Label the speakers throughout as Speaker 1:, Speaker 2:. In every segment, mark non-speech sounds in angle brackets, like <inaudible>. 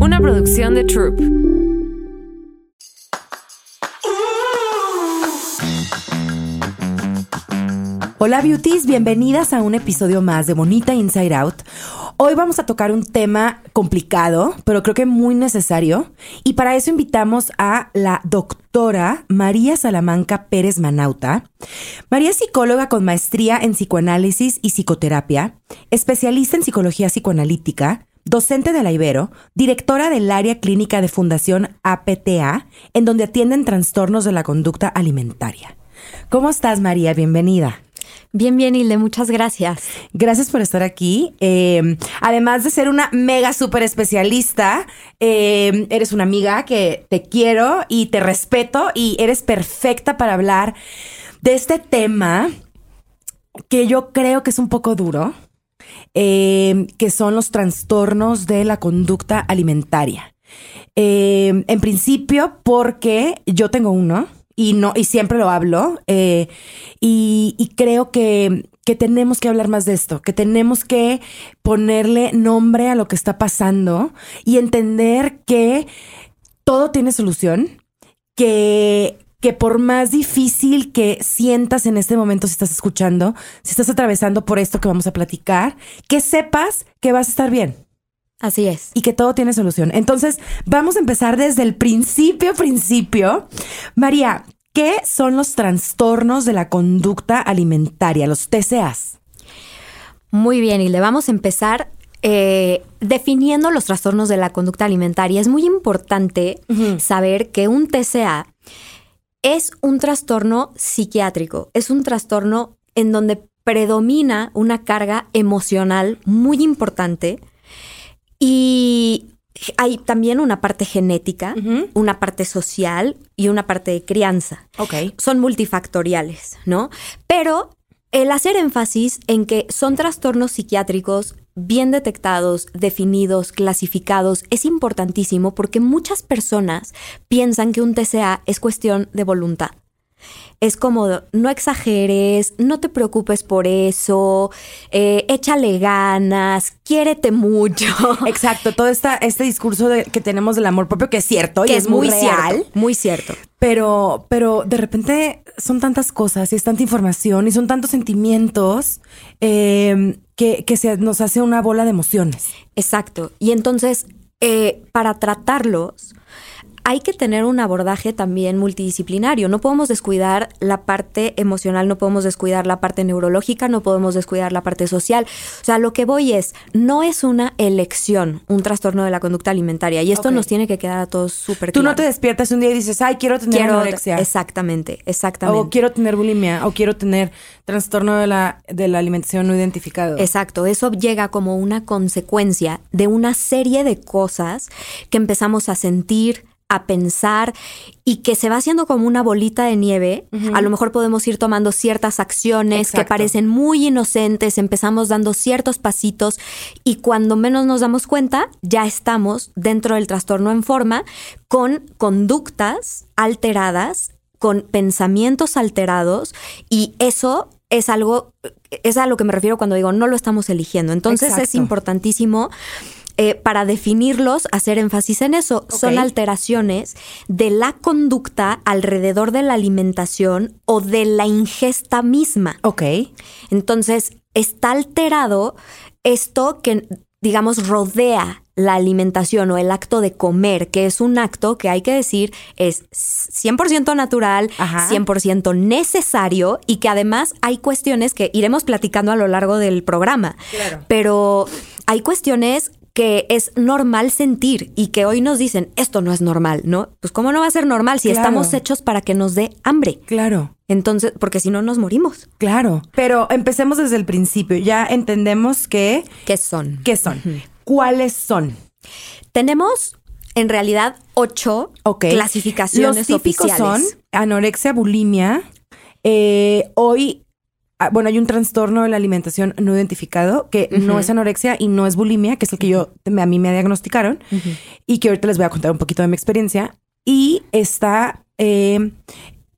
Speaker 1: una producción de Troop.
Speaker 2: Hola beauties, bienvenidas a un episodio más de Bonita Inside Out. Hoy vamos a tocar un tema complicado, pero creo que muy necesario. Y para eso invitamos a la doctora María Salamanca Pérez Manauta. María es psicóloga con maestría en psicoanálisis y psicoterapia, especialista en psicología psicoanalítica, docente de la Ibero, directora del área clínica de Fundación APTA, en donde atienden trastornos de la conducta alimentaria. ¿Cómo estás, María? Bienvenida.
Speaker 3: Bien, bien, Hilde, muchas gracias.
Speaker 2: Gracias por estar aquí. Eh, además de ser una mega super especialista, eh, eres una amiga que te quiero y te respeto y eres perfecta para hablar de este tema que yo creo que es un poco duro, eh, que son los trastornos de la conducta alimentaria. en principio, porque yo tengo uno y no, y siempre lo hablo. Eh, y, creo que, que tenemos que hablar más de esto, que tenemos que ponerle nombre a lo que está pasando y entender que todo tiene solución, que que por más difícil que sientas en este momento si estás escuchando, si estás atravesando por esto que vamos a platicar, que sepas que vas a estar bien.
Speaker 3: Así es.
Speaker 2: Y que todo tiene solución. Entonces, vamos a empezar desde el principio, principio. María, ¿qué son los trastornos de la conducta alimentaria, los TCAs?
Speaker 3: Muy bien, y le vamos a empezar eh, definiendo los trastornos de la conducta alimentaria. Es muy importante saber que un TCA es un trastorno psiquiátrico, es un trastorno en donde predomina una carga emocional muy importante y hay también una parte genética, una parte social y una parte de crianza.
Speaker 2: Ok.
Speaker 3: Son multifactoriales, ¿no? Pero el hacer énfasis en que son trastornos psiquiátricos bien detectados, definidos, clasificados, es importantísimo porque muchas personas piensan que un TCA es cuestión de voluntad es como, no exageres, no te preocupes por eso, eh, échale ganas, quiérete mucho. <laughs>
Speaker 2: Exacto, todo esta, este discurso de, que tenemos del amor propio que es cierto y es, muy, real.
Speaker 3: Cierto, muy cierto.
Speaker 2: Pero, pero de repente son tantas cosas y es tanta información y son tantos sentimientos eh, que, que se nos hace una bola de emociones.
Speaker 3: Exacto. Y entonces, eh, para tratarlos, hay que tener un abordaje también multidisciplinario. No podemos descuidar la parte emocional, no podemos descuidar la parte neurológica, no podemos descuidar la parte social. O sea, lo que voy es, no es una elección, un trastorno de la conducta alimentaria. Y esto nos tiene que quedar a todos súper
Speaker 2: claro. Tú no te despiertas un día y dices, ay, quiero tener anorexia.
Speaker 3: Exactamente, exactamente.
Speaker 2: O quiero tener bulimia, o quiero tener trastorno de la, de la alimentación no identificado.
Speaker 3: Exacto, eso llega como una consecuencia de una serie de cosas que empezamos a sentir, a pensar y que se va haciendo como una bolita de nieve. A lo mejor podemos ir tomando ciertas acciones que parecen muy inocentes, empezamos dando ciertos pasitos y cuando menos nos damos cuenta, ya estamos dentro del trastorno en forma con conductas alteradas, con pensamientos alterados y eso es algo, es a lo que me refiero cuando digo no lo estamos eligiendo. Entonces es importantísimo eh, para definirlos, hacer énfasis en eso. Son alteraciones de la conducta alrededor de la alimentación o de la ingesta misma.
Speaker 2: Ok.
Speaker 3: Entonces, está alterado esto que, digamos, rodea la alimentación o el acto de comer, que es un acto que hay que decir es 100% natural, 100% necesario y que además hay cuestiones que iremos platicando a lo largo del programa. Claro. Pero hay cuestiones que es normal sentir y que hoy nos dicen, esto no es normal, ¿no? Pues ¿cómo no va a ser normal si estamos hechos para que nos dé hambre?
Speaker 2: Claro.
Speaker 3: Entonces, porque si no nos morimos.
Speaker 2: Claro. Pero empecemos desde el principio. Ya entendemos que...
Speaker 3: ¿Qué son?
Speaker 2: ¿Qué son? ¿Cuáles son?
Speaker 3: Tenemos en realidad ocho clasificaciones
Speaker 2: Los típicos son anorexia, bulimia. Eh, hoy bueno, hay un trastorno de la alimentación no identificado que no es anorexia y no es bulimia, que es el que yo a mí me diagnosticaron y que ahorita les voy a contar un poquito de mi experiencia. Y está eh,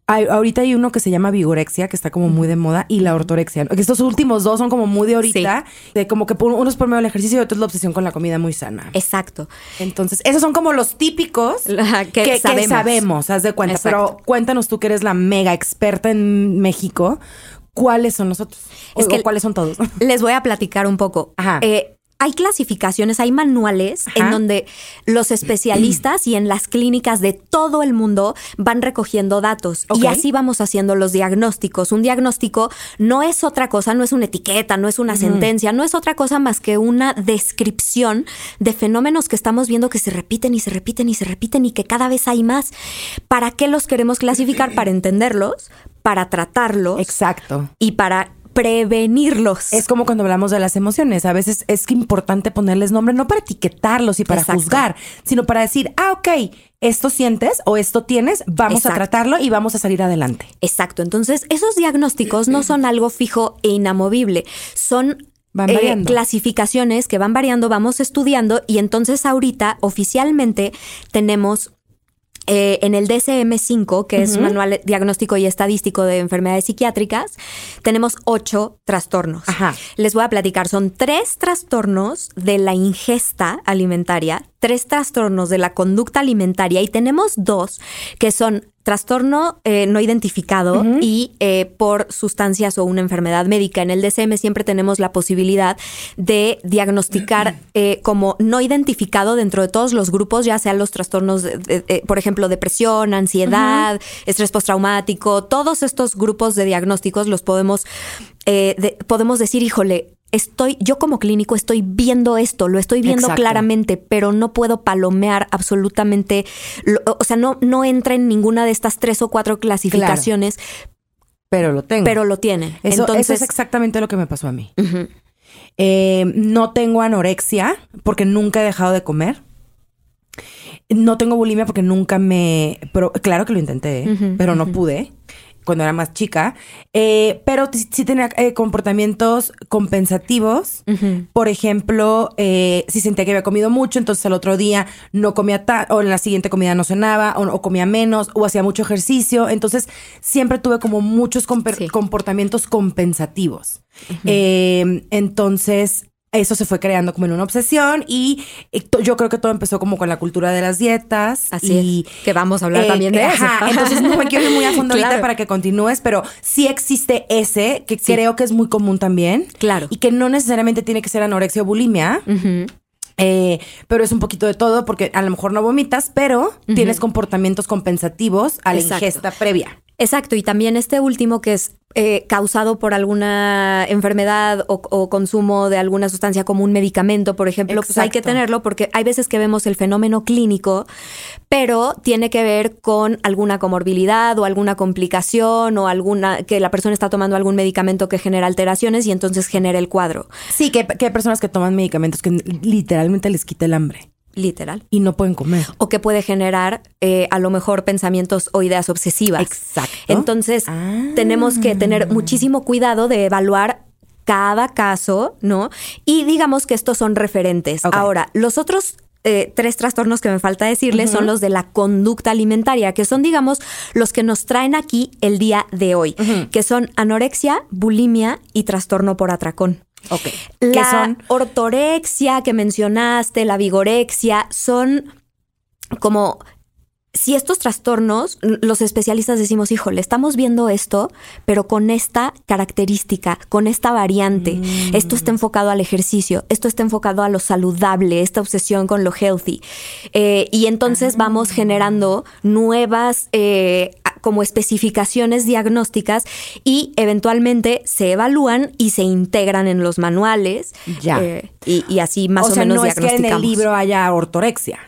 Speaker 2: hay- ahorita hay uno que se llama vigorexia, que está como muy de moda, y la ortorexia. Que estos últimos dos son como muy de ahorita, de como que por- uno es por medio del ejercicio y otro es la obsesión con la comida muy sana.
Speaker 3: Exacto.
Speaker 2: Entonces, esos son como los típicos <laughs>
Speaker 3: La- que
Speaker 2: que, que
Speaker 3: sabemos.
Speaker 2: sabemos. haz de cuenta.
Speaker 3: Exacto.
Speaker 2: Pero cuéntanos tú que eres la mega experta en México, ¿cuáles son los otros?
Speaker 3: Es
Speaker 2: O-
Speaker 3: que-
Speaker 2: o ¿Cuáles son todos?
Speaker 3: Les voy a platicar un poco.
Speaker 2: Ajá.
Speaker 3: Eh, hay clasificaciones, hay manuales
Speaker 2: Ajá.
Speaker 3: en donde los especialistas y en las clínicas de todo el mundo van recogiendo datos y así vamos haciendo los diagnósticos. Un diagnóstico no es otra cosa, no es una etiqueta, no es una sentencia, no es otra cosa más que una descripción de fenómenos que estamos viendo que se repiten y se repiten y se repiten y que cada vez hay más. ¿Para qué los queremos clasificar? Para entenderlos, para tratarlos
Speaker 2: Exacto.
Speaker 3: y para prevenirlos.
Speaker 2: Es como cuando hablamos de las emociones. A veces es importante ponerles nombre, no para etiquetarlos y para
Speaker 3: Exacto.
Speaker 2: juzgar, sino para decir, ah, ok, esto sientes o esto tienes, vamos
Speaker 3: Exacto.
Speaker 2: a tratarlo y vamos a salir adelante.
Speaker 3: Exacto. Entonces, esos diagnósticos no son algo fijo e inamovible. Son
Speaker 2: Van
Speaker 3: eh, clasificaciones que van variando, vamos estudiando y entonces ahorita oficialmente tenemos eh, en el DSM-5, que es Manual Diagnóstico y Estadístico de Enfermedades Psiquiátricas, tenemos ocho trastornos.
Speaker 2: Ajá.
Speaker 3: Les voy a platicar, son tres trastornos de la ingesta alimentaria, tres trastornos de la conducta alimentaria y tenemos dos que son trastorno eh, no identificado y eh, por sustancias o una enfermedad médica. En el DCM siempre tenemos la posibilidad de diagnosticar eh, como no identificado dentro de todos los grupos, ya sean los trastornos, de- de- de, por ejemplo, depresión, ansiedad, estrés postraumático, todos estos grupos de diagnósticos los podemos, eh, de- podemos decir, híjole, estoy, yo como clínico estoy viendo esto, lo estoy viendo
Speaker 2: Exacto.
Speaker 3: claramente, pero no puedo palomear absolutamente, lo- o sea, no, no entra en ninguna de estas tres o cuatro clasificaciones,
Speaker 2: Pero lo tengo.
Speaker 3: pero lo tienen.
Speaker 2: eso,
Speaker 3: Entonces,
Speaker 2: eso es exactamente lo que me pasó a mí. Eh, no tengo anorexia porque nunca he dejado de comer. No tengo bulimia porque nunca me... Pero claro que lo intenté, pero no pude cuando era más chica. Eh, pero sí tenía eh, comportamientos compensativos. Por ejemplo, eh, si sentía que había comido mucho, entonces al otro día no comía ta- o en la siguiente comida no cenaba, o, o comía menos, o hacía mucho ejercicio. Entonces, siempre tuve como muchos
Speaker 3: Sí.
Speaker 2: comportamientos compensativos. Entonces, eso se fue creando como en una obsesión y eh, yo creo que todo empezó como con la cultura de las dietas.
Speaker 3: Así
Speaker 2: y,
Speaker 3: es, que vamos a hablar
Speaker 2: eh,
Speaker 3: también de eso. <laughs>
Speaker 2: entonces no me quiero ir muy a fondo ahorita para que continúes, pero sí existe ese que creo que es muy común también.
Speaker 3: Claro.
Speaker 2: Y que no necesariamente tiene que ser anorexia o bulimia. Eh, pero es un poquito de todo porque a lo mejor no vomitas, pero tienes comportamientos compensativos a la
Speaker 3: Exacto.
Speaker 2: ingesta previa.
Speaker 3: Exacto, y también este último que es eh, causado por alguna enfermedad o, o consumo de alguna sustancia como un medicamento, por ejemplo, pues hay que tenerlo porque hay veces que vemos el fenómeno clínico, pero tiene que ver con alguna comorbilidad o alguna complicación o alguna que la persona está tomando algún medicamento que genera alteraciones y entonces genera el cuadro,
Speaker 2: Sí, que, que hay personas que toman medicamentos que literalmente les quita el hambre
Speaker 3: literal.
Speaker 2: y no pueden comer.
Speaker 3: O que puede generar eh, a lo mejor pensamientos o ideas obsesivas.
Speaker 2: Exacto.
Speaker 3: Entonces,
Speaker 2: Ah.
Speaker 3: tenemos que tener muchísimo cuidado de evaluar cada caso, ¿no? Y digamos que estos son referentes. Ahora, los otros eh, tres trastornos que me falta decirles son los de la conducta alimentaria, que son, digamos, los que nos traen aquí el día de hoy, que son anorexia, bulimia y trastorno por atracón.
Speaker 2: Ok.
Speaker 3: La
Speaker 2: ¿Qué son?
Speaker 3: ortorexia que mencionaste, la vigorexia, son como si estos trastornos, los especialistas decimos, híjole, estamos viendo esto, pero con esta característica, con esta variante. Esto está enfocado al ejercicio, esto está enfocado a lo saludable, esta obsesión con lo healthy. Eh, y entonces vamos generando nuevas eh, como especificaciones diagnósticas y eventualmente se evalúan y se integran en los manuales.
Speaker 2: Ya.
Speaker 3: Eh, y, y así más
Speaker 2: o
Speaker 3: o,
Speaker 2: sea,
Speaker 3: menos
Speaker 2: no es que en el libro haya ortorexia.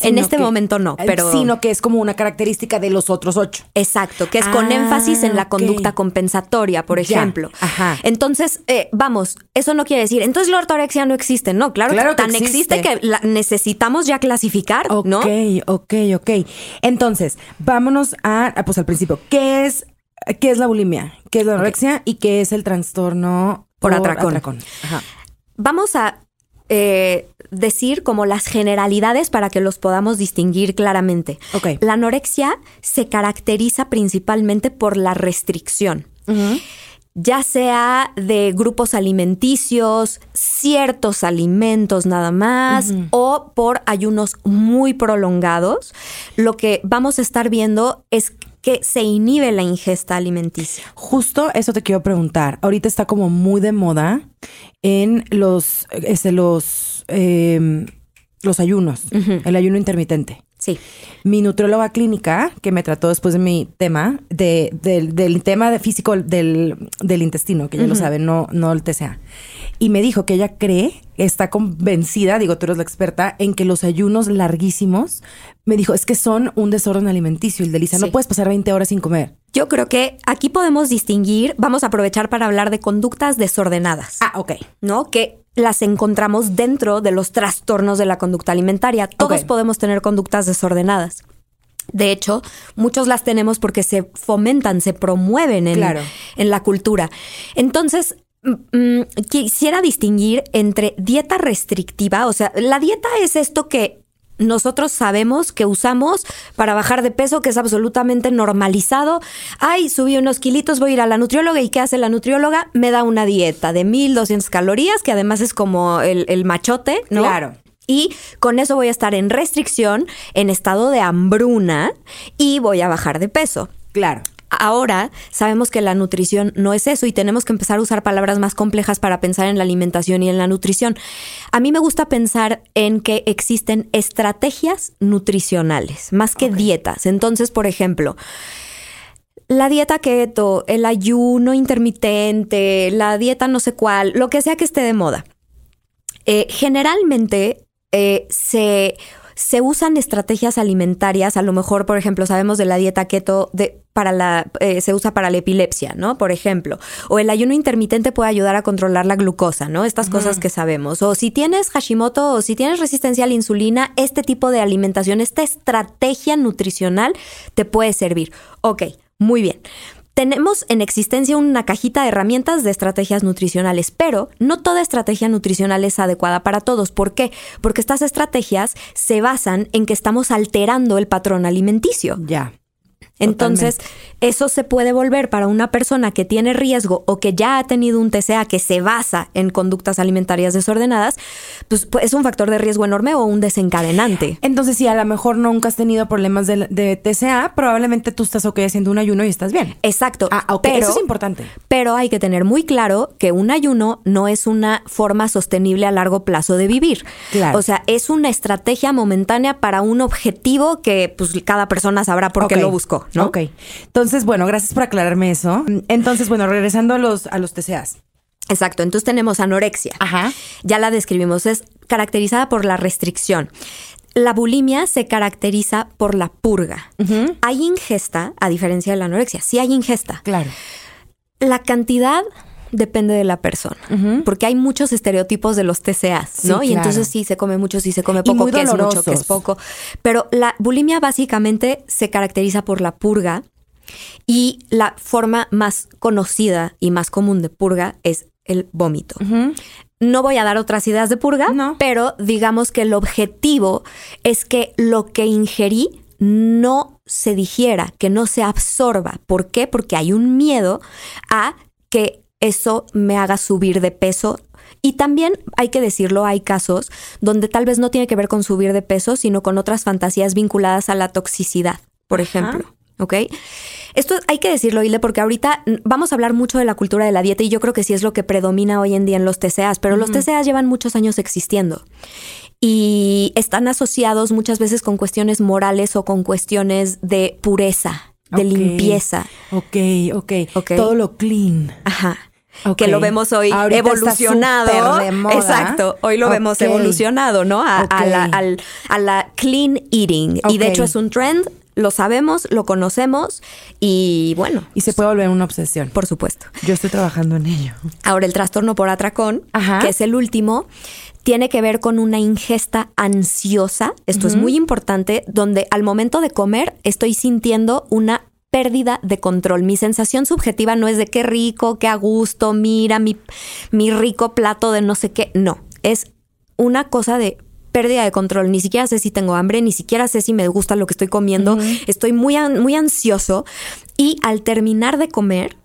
Speaker 3: En este
Speaker 2: que-
Speaker 3: momento no, pero-
Speaker 2: Sino que es como una característica de los otros ocho.
Speaker 3: Exacto, que es con
Speaker 2: Ah,
Speaker 3: énfasis en la
Speaker 2: ok.
Speaker 3: conducta compensatoria, por
Speaker 2: Ya,
Speaker 3: ejemplo.
Speaker 2: ajá.
Speaker 3: Entonces, eh, vamos, eso no quiere decir, entonces la ortorexia no existe, no, claro,
Speaker 2: Claro
Speaker 3: que
Speaker 2: que
Speaker 3: tan existe,
Speaker 2: existe.
Speaker 3: que la necesitamos ya clasificar,
Speaker 2: Ok,
Speaker 3: ¿no?
Speaker 2: ok, ok. Entonces, vámonos a, a, pues al principio. ¿Qué es, qué es la bulimia? ¿Qué es la anorexia? ¿Y qué es el trastorno
Speaker 3: Por atracón.
Speaker 2: Ajá.
Speaker 3: Vamos a eh, decir como las generalidades para que los podamos distinguir claramente. La anorexia se caracteriza principalmente por la restricción. Ya sea de grupos alimenticios, ciertos alimentos nada más, o por ayunos muy prolongados, lo que vamos a estar viendo es que se inhibe la ingesta alimenticia.
Speaker 2: Justo eso te quiero preguntar. Ahorita está como muy de moda en los, este, los, em, los ayunos, el ayuno intermitente.
Speaker 3: Sí.
Speaker 2: Mi nutrióloga clínica, que me trató después de mi tema, de, del, del tema de físico del, del intestino, que ya lo saben, no, no el TCA. Y me dijo que ella cree, está convencida, digo, tú eres la experta, en que los ayunos larguísimos, me dijo, es que son un desorden alimenticio. Y el de Lisa, no puedes pasar 20 horas sin comer.
Speaker 3: Yo creo que aquí podemos distinguir, vamos a aprovechar para hablar de conductas desordenadas.
Speaker 2: Ah, ok.
Speaker 3: ¿no? Que las encontramos dentro de los trastornos de la conducta alimentaria. Todos podemos tener conductas desordenadas. De hecho, muchos las tenemos porque se fomentan, se promueven en,
Speaker 2: Claro.
Speaker 3: en la cultura. Entonces, mm, mm, quisiera distinguir entre dieta restrictiva, o sea, la dieta es esto que nosotros sabemos que usamos para bajar de peso, que es absolutamente normalizado. Ay, subí unos kilitos, voy a ir a la nutrióloga y ¿qué hace la nutrióloga? Me da una dieta de 1200 calorías, que además es como el, el machote, ¿no?
Speaker 2: Claro.
Speaker 3: Y con eso voy a estar en restricción, en estado de hambruna y voy a bajar de peso.
Speaker 2: Claro.
Speaker 3: Ahora sabemos que la nutrición no es eso y tenemos que empezar a usar palabras más complejas para pensar en la alimentación y en la nutrición. A mí me gusta pensar en que existen estrategias nutricionales más que dietas. Entonces, por ejemplo, la dieta keto, el ayuno intermitente, la dieta no sé cuál, lo que sea que esté de moda. Eh, generalmente eh, se, se usan estrategias alimentarias, a lo mejor, por ejemplo, sabemos de la dieta keto de, para la, eh, se usa para la epilepsia, ¿no? Por ejemplo. O el ayuno intermitente puede ayudar a controlar la glucosa, ¿no? Estas cosas que sabemos. O si tienes Hashimoto o si tienes resistencia a la insulina, este tipo de alimentación, esta estrategia nutricional te puede servir. Ok, muy bien. Tenemos en existencia una cajita de herramientas de estrategias nutricionales, pero no toda estrategia nutricional es adecuada para todos. ¿Por qué? Porque estas estrategias se basan en que estamos alterando el patrón alimenticio.
Speaker 2: Ya.
Speaker 3: Entonces, eso se puede volver para una persona que tiene riesgo o que ya ha tenido un TCA que se basa en conductas alimentarias desordenadas, pues, pues, es un factor de riesgo enorme o un desencadenante.
Speaker 2: Entonces, si a lo mejor nunca has tenido problemas de, de TCA, probablemente tú estás ok haciendo un ayuno y estás bien.
Speaker 3: Exacto.
Speaker 2: Ah, ok.
Speaker 3: Pero,
Speaker 2: Eso es importante.
Speaker 3: Pero hay que tener muy claro que un ayuno no es una forma sostenible a largo plazo de vivir.
Speaker 2: Claro.
Speaker 3: O sea, es una estrategia momentánea para un objetivo que pues cada persona sabrá por qué lo buscó, ¿no?
Speaker 2: Ok. Entonces, bueno, gracias por aclararme eso. Entonces, bueno, regresando a los, a los TCAs.
Speaker 3: Exacto. Entonces tenemos anorexia.
Speaker 2: Ajá.
Speaker 3: Ya la describimos. Es caracterizada por la restricción. La bulimia se caracteriza por la purga. Hay ingesta, a diferencia de la anorexia. Sí hay ingesta.
Speaker 2: Claro.
Speaker 3: La cantidad depende de la persona, porque hay muchos estereotipos de los TCAs,
Speaker 2: Sí,
Speaker 3: ¿no? Y
Speaker 2: claro.
Speaker 3: entonces sí se come mucho, sí se come poco, que es mucho, que es poco. Pero la bulimia básicamente se caracteriza por la purga y la forma más conocida y más común de purga es el vómito. No voy a dar otras ideas de purga,
Speaker 2: No.
Speaker 3: pero digamos que el objetivo es que lo que ingerí no se digiera, que no se absorba. ¿Por qué? Porque hay un miedo a que eso me haga subir de peso. Y también hay que decirlo, hay casos donde tal vez no tiene que ver con subir de peso, sino con otras fantasías vinculadas a la toxicidad, por
Speaker 2: Ajá.
Speaker 3: ejemplo. ¿Ok? Esto hay que decirlo, Hilde, porque ahorita mm, vamos a hablar mucho de la cultura de la dieta y yo creo que sí es lo que predomina hoy en día en los TCAs, pero los TCAs llevan muchos años existiendo y están asociados muchas veces con cuestiones morales o con cuestiones de pureza, de limpieza.
Speaker 2: Ok, ok.
Speaker 3: Ok.
Speaker 2: Todo lo clean.
Speaker 3: Ajá. Que lo vemos hoy
Speaker 2: Ahorita
Speaker 3: evolucionado.
Speaker 2: súper de moda.
Speaker 3: Exacto. Hoy lo vemos evolucionado, ¿no? A, a la,
Speaker 2: Ok.
Speaker 3: al- a la clean eating. Y de hecho es un trend, lo sabemos, lo conocemos y bueno,
Speaker 2: Y se puede volver una obsesión.
Speaker 3: por supuesto.
Speaker 2: Yo estoy trabajando en ello.
Speaker 3: Ahora el trastorno por atracón,
Speaker 2: Ajá.
Speaker 3: que es el último, tiene que ver con una ingesta ansiosa. Esto es muy importante, donde al momento de comer estoy sintiendo una pérdida de control. Mi sensación subjetiva no es de qué rico, qué a gusto, mira mi, mi rico plato de no sé qué. No, es una cosa de pérdida de control, ni siquiera sé si tengo hambre, ni siquiera sé si me gusta lo que estoy comiendo, estoy muy, muy ansioso y al terminar de comer,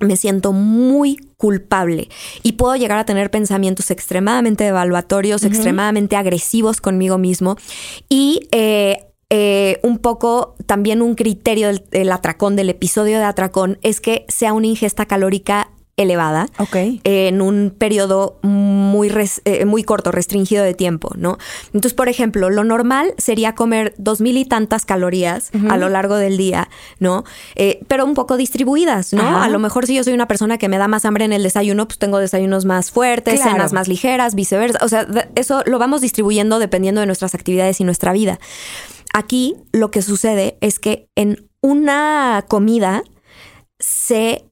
Speaker 3: me siento muy culpable y puedo llegar a tener pensamientos extremadamente evaluatorios, extremadamente agresivos conmigo mismo y eh, eh, un poco también un criterio del, atracón, del episodio de atracón, es que sea una ingesta calórica elevada en un periodo muy, eh, muy corto, restringido de tiempo, ¿no? Entonces, por ejemplo, lo normal sería comer dos mil y tantas calorías a lo largo del día, ¿no? Eh, pero un poco distribuidas, ¿no? A lo mejor si yo soy una persona que me da más hambre en el desayuno, pues tengo desayunos más fuertes, cenas más ligeras, viceversa. O sea, eso lo vamos distribuyendo dependiendo de nuestras actividades y nuestra vida. Aquí lo que sucede es que en una comida se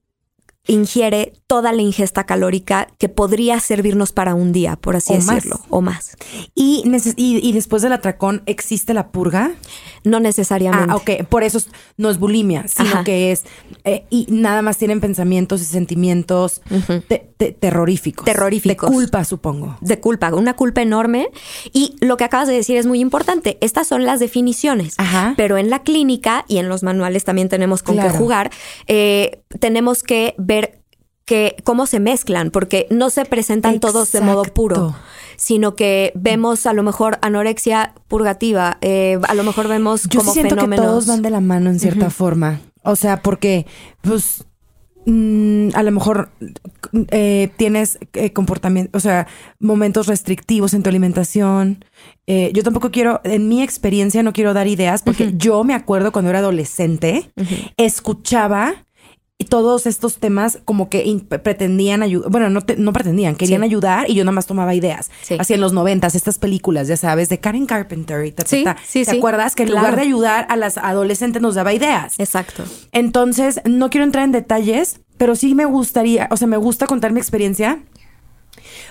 Speaker 3: ingiere toda la ingesta calórica que podría servirnos para un día, por así decirlo, o más.
Speaker 2: ¿Y, y, después del atracón existe la purga?
Speaker 3: No necesariamente.
Speaker 2: Ah, ok. Por eso no es bulimia, sino que es... Eh, y nada más tienen pensamientos y sentimientos terroríficos.
Speaker 3: Terroríficos.
Speaker 2: De culpa, supongo.
Speaker 3: De culpa, una culpa enorme. Y lo que acabas de decir es muy importante. Estas son las definiciones. Ajá. Pero en la clínica y en los manuales también tenemos con qué jugar. Eh, tenemos que ver que cómo se mezclan, porque no se presentan todos de modo puro, sino que vemos a lo mejor anorexia purgativa, eh, a lo mejor vemos
Speaker 2: Yo
Speaker 3: como
Speaker 2: siento
Speaker 3: fenómenos.
Speaker 2: que todos van de la mano en cierta forma. O sea, porque pues mm, a lo mejor eh, tienes eh, comportamiento, o sea, momentos restrictivos en tu alimentación. yo tampoco quiero, en mi experiencia, no quiero dar ideas, porque yo me acuerdo cuando era adolescente, escuchaba y todos estos temas como que pretendían ayudar, bueno, no, no pretendían, querían ayudar y yo nada más tomaba ideas. Así en los noventas, estas películas, ya sabes, de Karen Carpenter y ta, sí, Sí, ¿Te acuerdas que en lugar de ayudar a las adolescentes nos daba ideas?
Speaker 3: Exacto.
Speaker 2: Entonces, no quiero entrar en detalles, pero sí me gustaría, o sea, me gusta contar mi experiencia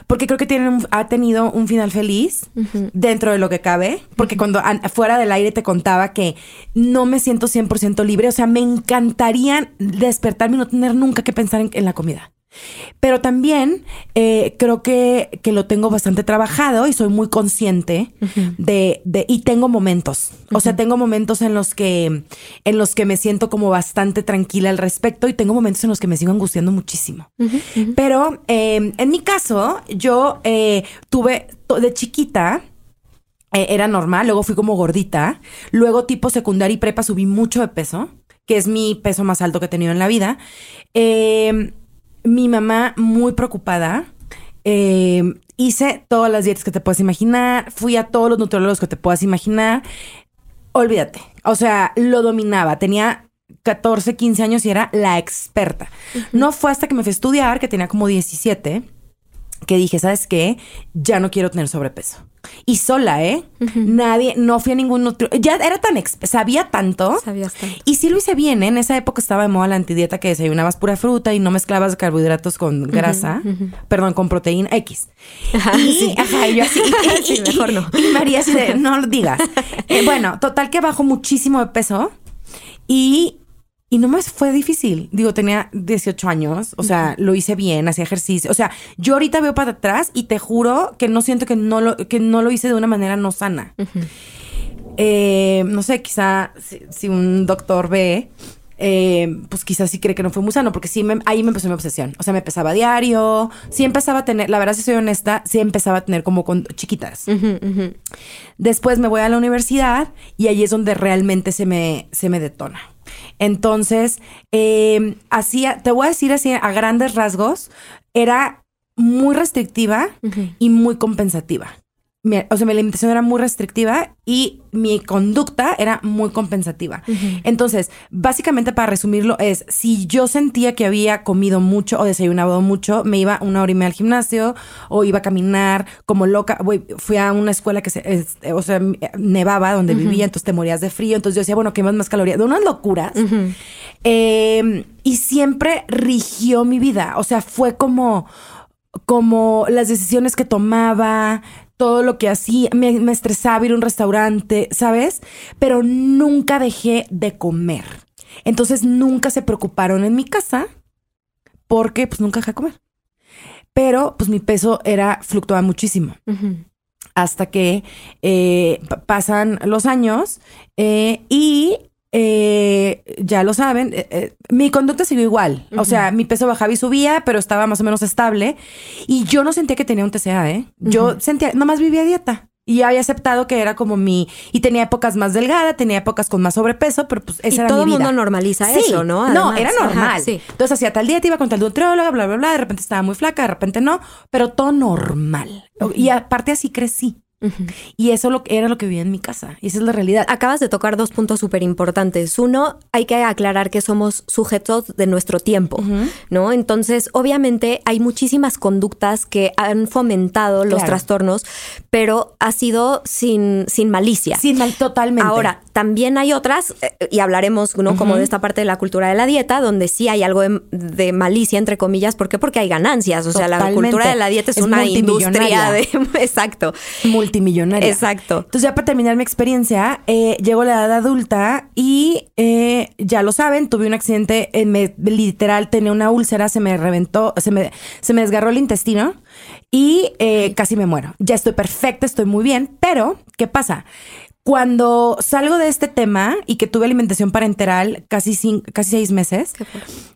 Speaker 2: porque creo que tienen, ha tenido un final feliz dentro de lo que cabe, porque cuando fuera del aire te contaba que no me siento 100% libre, o sea, me encantaría despertarme y no tener nunca que pensar en la comida. Pero también eh, creo que, que, lo tengo bastante trabajado y soy muy consciente de, de, y tengo momentos. O sea, tengo momentos en los que en los que me siento como bastante tranquila al respecto y tengo momentos en los que me sigo angustiando muchísimo. Pero em, en mi caso, yo eh, tuve de chiquita. Eh, era normal, luego fui como gordita, luego tipo secundaria y prepa subí mucho de peso, que es mi peso más alto que he tenido en la vida. Eh, mi mamá muy preocupada. Eh, hice todas las dietas que te puedas imaginar, fui a todos los nutriólogos que te puedas imaginar. Olvídate. O sea, lo dominaba. Tenía 14, 15 años y era la experta. No fue hasta que me fui a estudiar, que tenía como 17, que dije, ¿sabes qué? Ya no quiero tener sobrepeso. Y sola, ¿eh? Nadie, no fui a ningún otro. Ya era tan, sabía tanto.
Speaker 3: Sabías tanto.
Speaker 2: Y sí lo hice bien, ¿eh? En esa época estaba de moda la antidieta que desayunabas pura fruta y no mezclabas carbohidratos con grasa, perdón, con proteína X.
Speaker 3: Ajá,
Speaker 2: y, sí. ajá, yo así. <laughs>
Speaker 3: sí, mejor no.
Speaker 2: Y María así de, no lo digas. <laughs> Eh, bueno, total que bajo muchísimo de peso y y no me fue difícil. Digo, tenía 18 años, o sea, lo hice bien, hacía ejercicio. O sea, yo ahorita veo para atrás y te juro que no siento que no lo, que no lo hice de una manera no sana. Eh, no sé, quizá si, un doctor ve, eh, pues quizás sí cree que no fue muy sano, porque sí, ahí me empezó mi obsesión. O sea, me pesaba a diario, sí empezaba a tener, la verdad, si soy honesta, sí empezaba a tener como con chiquitas. Después me voy a la universidad y ahí es donde realmente se me, se me detona. Entonces, eh, hacía, te voy a decir así a grandes rasgos, era muy restrictiva y muy compensativa o sea, mi alimentación era muy restrictiva y mi conducta era muy compensativa. Entonces, básicamente para resumirlo es, si yo sentía que había comido mucho o desayunado mucho, me iba una hora y media al gimnasio o iba a caminar como loca. fui a una escuela que se, o sea, nevaba donde vivía, entonces te morías de frío. Entonces yo decía, bueno, quemas más calorías, de unas locuras. Em, y siempre rigió mi vida. O sea, fue como como las decisiones que tomaba, todo lo que hacía, me, estresaba ir a un restaurante, ¿sabes? Pero nunca dejé de comer. Entonces nunca se preocuparon en mi casa porque pues nunca dejé de comer. Pero pues mi peso era, fluctuaba muchísimo. hasta que eh, pa- pasan los años eh, y eh, ya lo saben, eh, eh, mi conducta siguió igual. O sea, mi peso bajaba y subía, pero estaba más o menos estable. Y yo no sentía que tenía un TCA, ¿eh? Yo sentía, nomás vivía dieta. Y había aceptado que era como mi... Y tenía épocas más delgada, tenía épocas con más sobrepeso, pero pues esa
Speaker 3: y
Speaker 2: era
Speaker 3: todo
Speaker 2: mi
Speaker 3: el
Speaker 2: vida.
Speaker 3: mundo normaliza
Speaker 2: Sí.
Speaker 3: eso, ¿no?
Speaker 2: No, era
Speaker 3: Ajá,
Speaker 2: normal.
Speaker 3: sí.
Speaker 2: Entonces hacía tal dieta, iba con tal nutrióloga, bla, bla, bla. De repente estaba muy flaca, de repente no, pero todo normal. Y aparte así crecí. Y eso lo, era lo que vivía en mi casa. Y esa es la realidad.
Speaker 3: Acabas de tocar dos puntos súper importantes. Uno, hay que aclarar que somos sujetos de nuestro tiempo, ¿no? Entonces, obviamente, hay muchísimas conductas que han fomentado los
Speaker 2: Claro.
Speaker 3: trastornos, pero ha sido sin, sin malicia.
Speaker 2: Sí, mal, totalmente.
Speaker 3: Ahora, también hay otras, eh, y hablaremos, ¿no? Como de esta parte de la cultura de la dieta, donde sí hay algo de, de malicia, entre comillas. ¿Por qué? Porque hay ganancias. O sea, la cultura de la dieta es,
Speaker 2: Es
Speaker 3: una industria de. <laughs> Exacto.
Speaker 2: multimillonaria.
Speaker 3: Exacto.
Speaker 2: Entonces, ya para terminar mi experiencia, eh, llegó la edad adulta y eh, ya lo saben, tuve un accidente, eh, me- literal tenía una úlcera, se me reventó, se me, se me desgarró el intestino y eh, casi me muero. Ya estoy perfecta, estoy muy bien, pero ¿qué pasa? Cuando salgo de este tema y que tuve alimentación parenteral casi, cin- casi seis meses,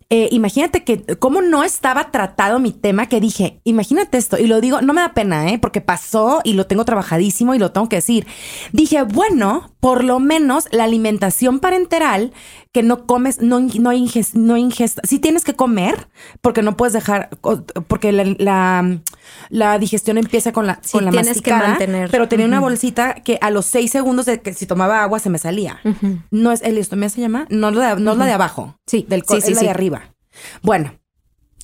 Speaker 2: eh, imagínate que cómo no estaba tratado mi tema que dije, imagínate esto, y lo digo, no me da pena, ¿eh? porque pasó y lo tengo trabajadísimo y lo tengo que decir. Dije, bueno, por lo menos la alimentación parenteral, que no comes, no, no, inges, no ingesta, sí tienes que comer, porque no puedes dejar, porque la, la, la digestión empieza con la,
Speaker 3: Sí,
Speaker 2: con la
Speaker 3: tienes que mantener.
Speaker 2: pero tenía una bolsita que a los seis segundos de que si tomaba agua se me salía. No es el estomía se llama, no, no es la de abajo,
Speaker 3: Sí,
Speaker 2: del
Speaker 3: sí, sí,
Speaker 2: es la de arriba. Bueno,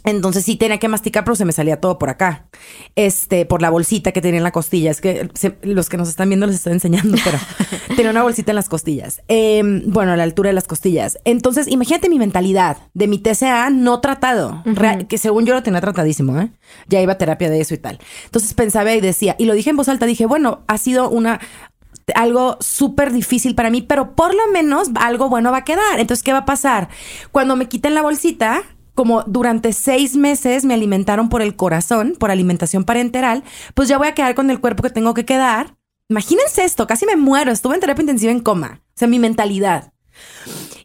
Speaker 2: entonces sí tenía que masticar, pero se me salía todo por acá. Este, por la bolsita que tenía en la costilla. Es que se- los que nos están viendo les estoy enseñando, pero <laughs> tenía una bolsita en las costillas. Eh, bueno, a la altura de las costillas. Entonces, imagínate mi mentalidad de mi TCA no tratado, que según yo lo tenía tratadísimo, ¿eh? Ya iba a terapia de eso y tal. Entonces pensaba y decía, y lo dije en voz alta, dije, bueno, ha sido una algo súper difícil para mí, pero por lo menos algo bueno va a quedar. Entonces, ¿qué va a pasar? Cuando me quiten la bolsita, como durante seis meses me alimentaron por el corazón, por alimentación parenteral, pues ya voy a quedar con el cuerpo que tengo que quedar. Imagínense esto, casi me muero, estuve en terapia intensiva en coma, o sea, mi mentalidad.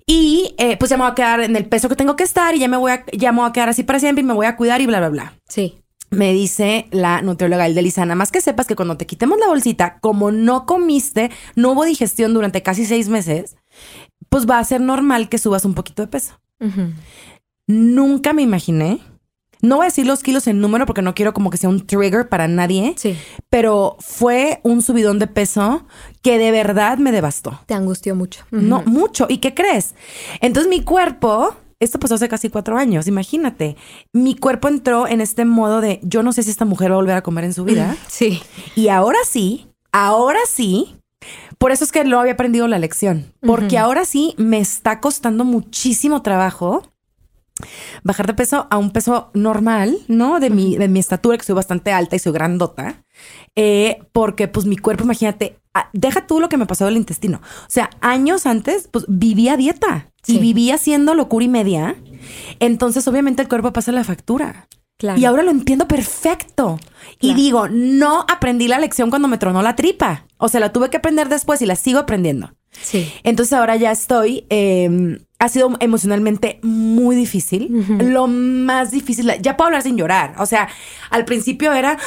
Speaker 2: Y eh, pues ya me voy a quedar en el peso que tengo que estar y ya me voy a, ya me voy a quedar así para siempre y me voy a cuidar y bla, bla, bla
Speaker 3: Sí.
Speaker 2: me dice la nutrióloga Elisa, nada más que sepas que cuando te quitemos la bolsita, como no comiste, no hubo digestión durante casi seis meses, pues va a ser normal que subas un poquito de peso.
Speaker 3: Ujú.
Speaker 2: Nunca me imaginé. No voy a decir los kilos en número porque no quiero como que sea un trigger para nadie,
Speaker 3: Sí.
Speaker 2: pero fue un subidón de peso que de verdad me devastó.
Speaker 3: Te angustió mucho.
Speaker 2: No, mucho. ¿Y qué crees? Entonces mi cuerpo, esto pasó hace casi cuatro años, imagínate. Mi cuerpo entró en este modo de yo no sé si esta mujer va a volver a comer en su vida. <laughs>
Speaker 3: Sí.
Speaker 2: Y ahora sí, ahora sí. Por eso es que no había aprendido la lección. Porque ahora sí me está costando muchísimo trabajo bajar de peso a un peso normal, ¿no? De mi, de mi estatura, que soy bastante alta y soy grandota. Eh, porque pues mi cuerpo, imagínate, ah, deja tú lo que me pasó del intestino. O sea, años antes, pues vivía dieta
Speaker 3: Sí.
Speaker 2: y vivía haciendo locura y media. Entonces, obviamente, el cuerpo pasa la factura.
Speaker 3: Claro.
Speaker 2: Y ahora lo entiendo perfecto. Y digo, no aprendí la lección cuando me tronó la tripa. O sea, la tuve que aprender después y la sigo aprendiendo.
Speaker 3: Sí.
Speaker 2: Entonces ahora ya estoy, eh, ha sido emocionalmente muy difícil. Lo más difícil, ya puedo hablar sin llorar. O sea, al principio era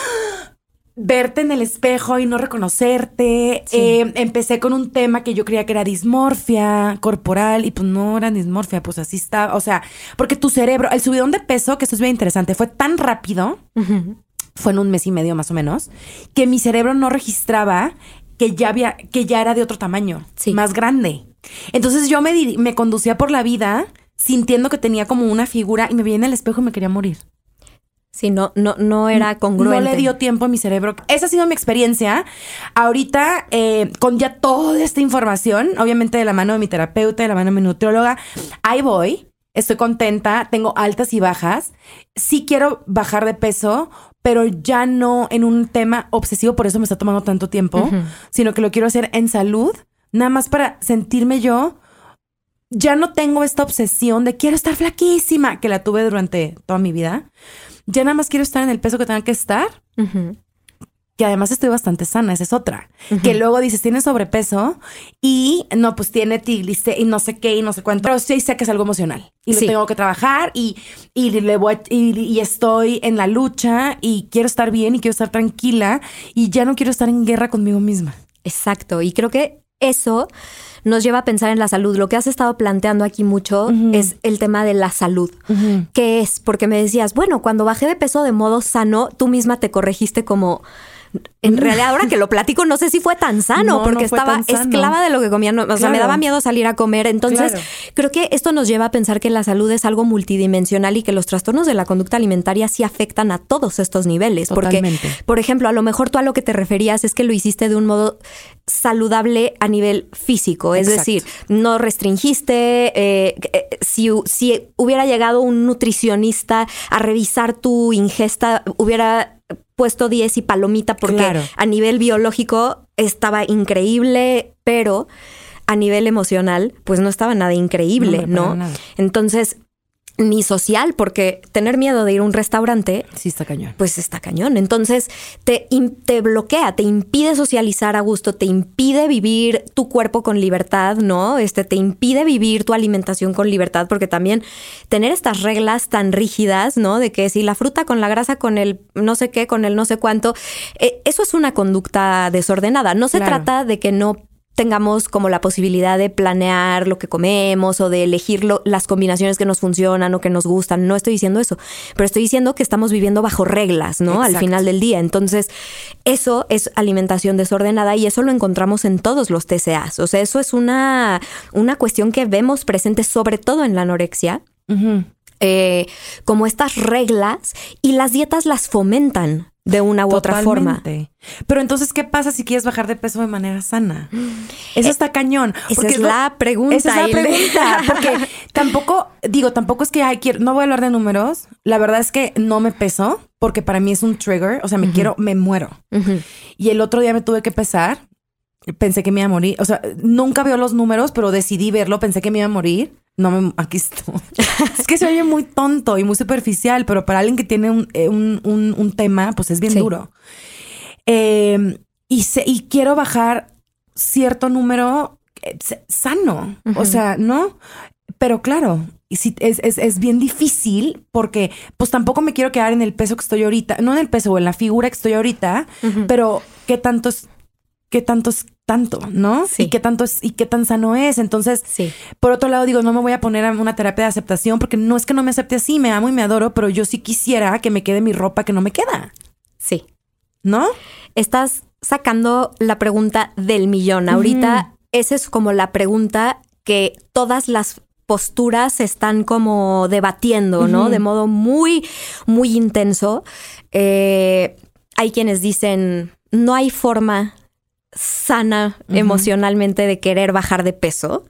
Speaker 2: verte en el espejo y no reconocerte.
Speaker 3: Sí.
Speaker 2: Eh, empecé con un tema que yo creía que era dismorfia corporal y pues no era dismorfia, pues así está. O sea, porque tu cerebro, el subidón de peso, que esto es bien interesante, fue tan rápido fue en un mes y medio más o menos, que mi cerebro no registraba que ya había, que ya era de otro tamaño,
Speaker 3: Sí.
Speaker 2: más grande. Entonces yo me, me conducía por la vida sintiendo que tenía como una figura y me veía en el espejo y me quería morir.
Speaker 3: Sí, no, no, no era congruente.
Speaker 2: No le dio tiempo a mi cerebro. Esa ha sido mi experiencia. Ahorita, eh, con ya toda esta información, obviamente de la mano de mi terapeuta, de la mano de mi nutrióloga, ahí voy. Estoy contenta, tengo altas y bajas. Sí quiero bajar de peso, pero ya no en un tema obsesivo, por eso me está tomando tanto tiempo, sino que lo quiero hacer en salud, nada más para sentirme yo. Ya no tengo esta obsesión de quiero estar flaquísima, que la tuve durante toda mi vida. Ya nada más quiero estar en el peso que tenga que estar. Que además estoy bastante sana, esa es otra. Que luego dices, tiene sobrepeso y no, pues tiene tiglice y no sé qué y no sé cuánto. Pero sí sé que es algo emocional y lo tengo que trabajar y, y, le voy, y, estoy en la lucha y quiero estar bien y quiero estar tranquila y ya no quiero estar en guerra conmigo misma.
Speaker 3: Exacto. Y creo que eso nos lleva a pensar en la salud. Lo que has estado planteando aquí mucho es el tema de la salud. ¿Qué es? Porque me decías, bueno, cuando bajé de peso de modo sano, tú misma te corregiste como en realidad, ahora que lo platico, no sé si fue tan sano, porque estaba esclava de lo que comía. o sea, me daba miedo salir a comer. Entonces, creo que esto nos lleva a pensar que la salud es algo multidimensional y que los trastornos de la conducta alimentaria sí afectan a todos estos niveles. Porque, por ejemplo, a lo mejor tú a lo que te referías es que lo hiciste de un modo saludable a nivel físico. Es decir, no restringiste. Eh, eh, si, si hubiera llegado un nutricionista a revisar tu ingesta, hubiera puesto 10 y palomita porque a nivel biológico estaba increíble, pero a nivel emocional, pues no estaba nada increíble, ¿no? Entonces, ni social, porque tener miedo de ir a un restaurante.
Speaker 2: Sí, está cañón.
Speaker 3: Pues está cañón. Entonces te, te bloquea, te impide socializar a gusto, te impide vivir tu cuerpo con libertad, ¿no? Este te impide vivir tu alimentación con libertad, porque también tener estas reglas tan rígidas, ¿no? De que si la fruta con la grasa, con el no sé qué, con el no sé cuánto, eh, eso es una conducta desordenada. No se trata de que no tengamos como la posibilidad de planear lo que comemos o de elegir las combinaciones que nos funcionan o que nos gustan. No estoy diciendo eso, pero estoy diciendo que estamos viviendo bajo reglas, ¿no? Al final del día. Entonces, eso es alimentación desordenada y eso lo encontramos en todos los TCAs. O sea, eso es una, una cuestión que vemos presente sobre todo en la anorexia. Eh, como estas reglas y las dietas las fomentan de una u otra forma.
Speaker 2: Pero entonces, ¿qué pasa si quieres bajar de peso de manera sana? <gasps> Eso eh, está cañón.
Speaker 3: Esa es la pregunta.
Speaker 2: Esa es la pregunta. <laughs> Porque tampoco, digo, tampoco es que ay, quiero, no voy a hablar de números. La verdad es que no me peso porque para mí es un trigger. O sea, me quiero, me muero. Y el otro día me tuve que pesar. Pensé que me iba a morir. O sea, nunca veo los números, pero decidí verlo. Pensé que me iba a morir. No me, aquí estoy. es que se oye muy tonto y muy superficial, pero para alguien que tiene un, eh, tema, pues es bien duro. Em, y, y quiero bajar cierto número eh, sano, o sea, ¿no? Pero claro, y sí, es, es, bien difícil porque pues tampoco me quiero quedar en el peso que estoy ahorita, no en el peso o en la figura que estoy ahorita, pero qué tantos, qué tantos tanto, ¿no? Sí. Y qué tanto es y qué tan sano es. Entonces, sí. por otro lado, digo, no me voy a poner a una terapia de aceptación porque no es que no me acepte así, me amo y me adoro, pero yo sí quisiera que me quede mi ropa que no me queda.
Speaker 3: Sí.
Speaker 2: ¿No?
Speaker 3: Estás sacando la pregunta del millón. Ahorita, esa es como la pregunta que todas las posturas están como debatiendo, ¿no? De modo muy, muy intenso. Eh, hay quienes dicen, no hay forma sana emocionalmente de querer bajar de peso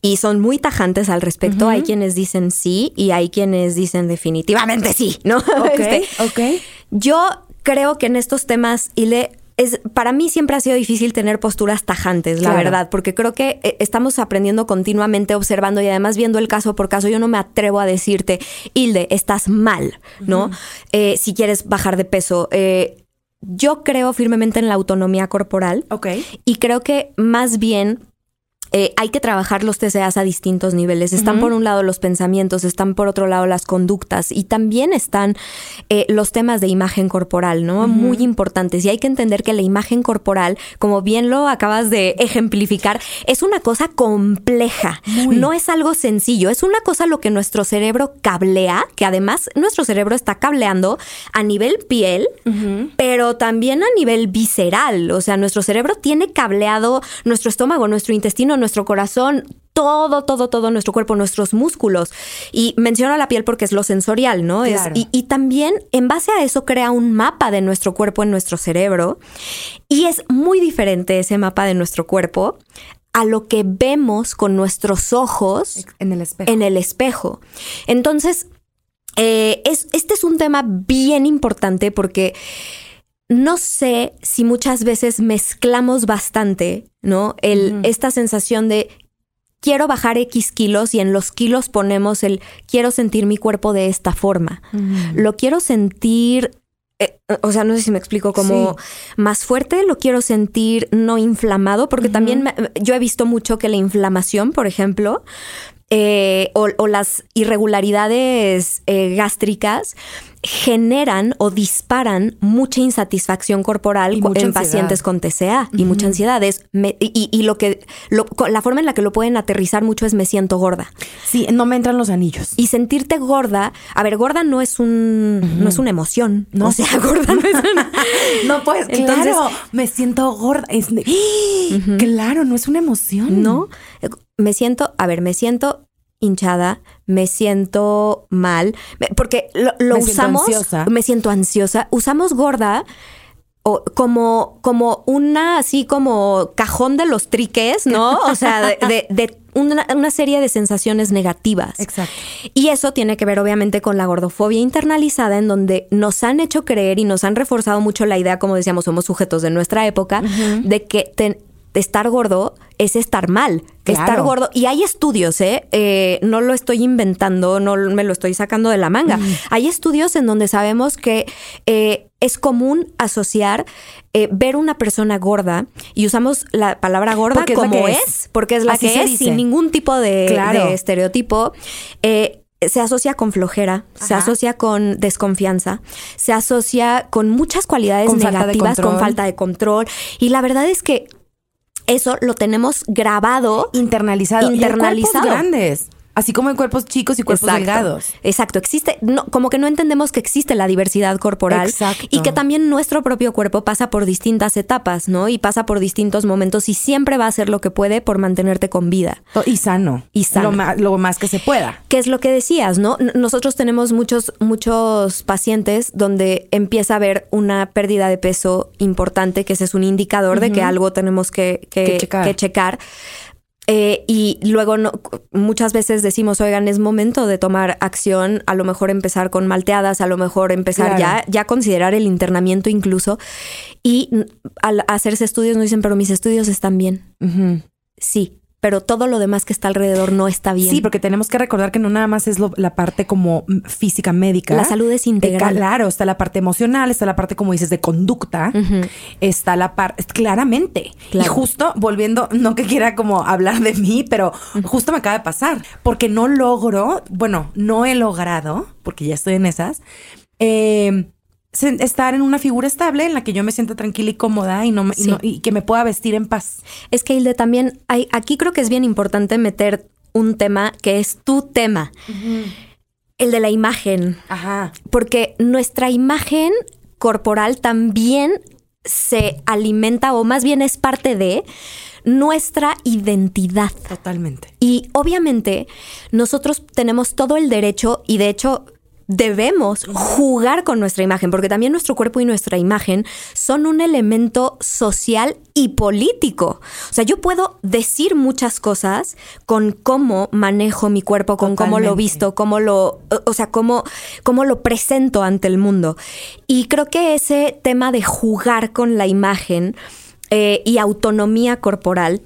Speaker 3: y son muy tajantes al respecto. Hay quienes dicen sí y hay quienes dicen definitivamente sí, ¿no? <laughs>
Speaker 2: Ok, este,
Speaker 3: Yo creo que en estos temas, y le es, para mí siempre ha sido difícil tener posturas tajantes, la verdad, porque creo que eh, estamos aprendiendo continuamente, observando y además viendo el caso por caso. Yo no me atrevo a decirte, Hilde, estás mal, ¿no? Eh, si quieres bajar de peso. Eh, yo creo firmemente en la autonomía corporal.
Speaker 2: Ok.
Speaker 3: Y creo que más bien eh, hay que trabajar los TCAs a distintos niveles. Están por un lado los pensamientos, están por otro lado las conductas y también están eh, los temas de imagen corporal, ¿no? Muy importantes. Y hay que entender que la imagen corporal, como bien lo acabas de ejemplificar, es una cosa compleja. No es algo sencillo. Es una cosa lo que nuestro cerebro cablea, que además nuestro cerebro está cableando a nivel piel, pero también a nivel visceral. O sea, nuestro cerebro tiene cableado nuestro estómago, nuestro intestino, nuestro corazón, todo, todo, todo nuestro cuerpo, nuestros músculos. Y menciono la piel porque es lo sensorial, ¿no? y, también en base a eso crea un mapa de nuestro cuerpo en nuestro cerebro. Y es muy diferente ese mapa de nuestro cuerpo a lo que vemos con nuestros ojos
Speaker 2: en el espejo.
Speaker 3: En el espejo. Entonces, eh, es, este es un tema bien importante porque no sé si muchas veces mezclamos bastante, ¿no? El, Esta sensación de quiero bajar X kilos y en los kilos ponemos el quiero sentir mi cuerpo de esta forma. Lo quiero sentir eh, o sea, no sé si me explico, como más fuerte, lo quiero sentir no inflamado, porque también yo he visto mucho que la inflamación, por ejemplo, eh, o, las irregularidades eh, gástricas generan o disparan mucha insatisfacción corporal en pacientes con TCA y mucha ansiedad. y, lo que la forma en la que lo pueden aterrizar mucho es me siento gorda.
Speaker 2: Sí, no me entran los anillos.
Speaker 3: Y sentirte gorda, a ver, gorda no es un no es una emoción, no o sea, gorda no es una <laughs>
Speaker 2: No pues, <laughs> Entonces, claro, me siento gorda, <gasps> claro, no es una emoción.
Speaker 3: No, me siento, a ver, me siento hinchada, me siento mal, porque lo, usamos, me siento ansiosa, usamos gorda o como, como una así como cajón de los triques, ¿no? O sea, de, una, una, serie de sensaciones negativas.
Speaker 2: Exacto.
Speaker 3: Y eso tiene que ver obviamente con la gordofobia internalizada, en donde nos han hecho creer y nos han reforzado mucho la idea, como decíamos, somos sujetos de nuestra época, de que estar gordo es estar mal. Estar gordo. Y hay estudios, ¿eh? ¿eh? No lo estoy inventando, no me lo estoy sacando de la manga. Hay estudios en donde sabemos que eh, es común asociar eh, ver una persona gorda y usamos la palabra gorda como es, porque es la que es, sin ningún tipo de, estereotipo se asocia con flojera, se asocia con desconfianza, se asocia con muchas cualidades negativas, con falta de control. Y la verdad es que eso lo tenemos grabado.
Speaker 2: Internalizado.
Speaker 3: Internalizado.
Speaker 2: Y grandes. Así como en cuerpos chicos y cuerpos delgados.
Speaker 3: Exacto. Existe, no, como que no entendemos que existe la diversidad corporal. Y que también nuestro propio cuerpo pasa por distintas etapas, ¿no? Y pasa por distintos momentos y siempre va a hacer lo que puede por mantenerte con vida.
Speaker 2: Y sano.
Speaker 3: Y sano.
Speaker 2: Lo más, que se pueda.
Speaker 3: Que es lo que decías, ¿no? Nosotros tenemos muchos, muchos pacientes donde empieza a haber una pérdida de peso importante, que ese es un indicador de que algo tenemos que, que checar eh, y luego no, muchas veces decimos, oigan, es momento de tomar acción, a lo mejor empezar con malteadas, a lo mejor empezar ya, ya considerar el internamiento incluso. Y al hacerse estudios nos dicen, pero mis estudios están bien. Sí, pero todo lo demás que está alrededor no está bien.
Speaker 2: Sí, porque tenemos que recordar que no nada más es la parte como física médica.
Speaker 3: La salud es integral.
Speaker 2: claro, está la parte emocional, está la parte, como dices, de conducta, está la parte, claramente. Y justo volviendo, no que quiera como hablar de mí, pero justo me acaba de pasar, porque no logro, bueno, no he logrado, porque ya estoy en esas, eh, estar en una figura estable en la que yo me sienta tranquila y cómoda y, no, y, que me pueda vestir en paz.
Speaker 3: Es que Hilde también hay, aquí creo que es bien importante meter un tema que es tu tema. El de la imagen.
Speaker 2: Ajá.
Speaker 3: Porque nuestra imagen corporal también se alimenta o más bien es parte de nuestra identidad.
Speaker 2: Totalmente.
Speaker 3: Y obviamente nosotros tenemos todo el derecho y de hecho debemos jugar con nuestra imagen, porque también nuestro cuerpo y nuestra imagen son un elemento social y político. O sea, yo puedo decir muchas cosas con cómo manejo mi cuerpo, con cómo lo visto, cómo lo, o sea, cómo, cómo lo presento ante el mundo. Y creo que ese tema de jugar con la imagen eh, y autonomía corporal,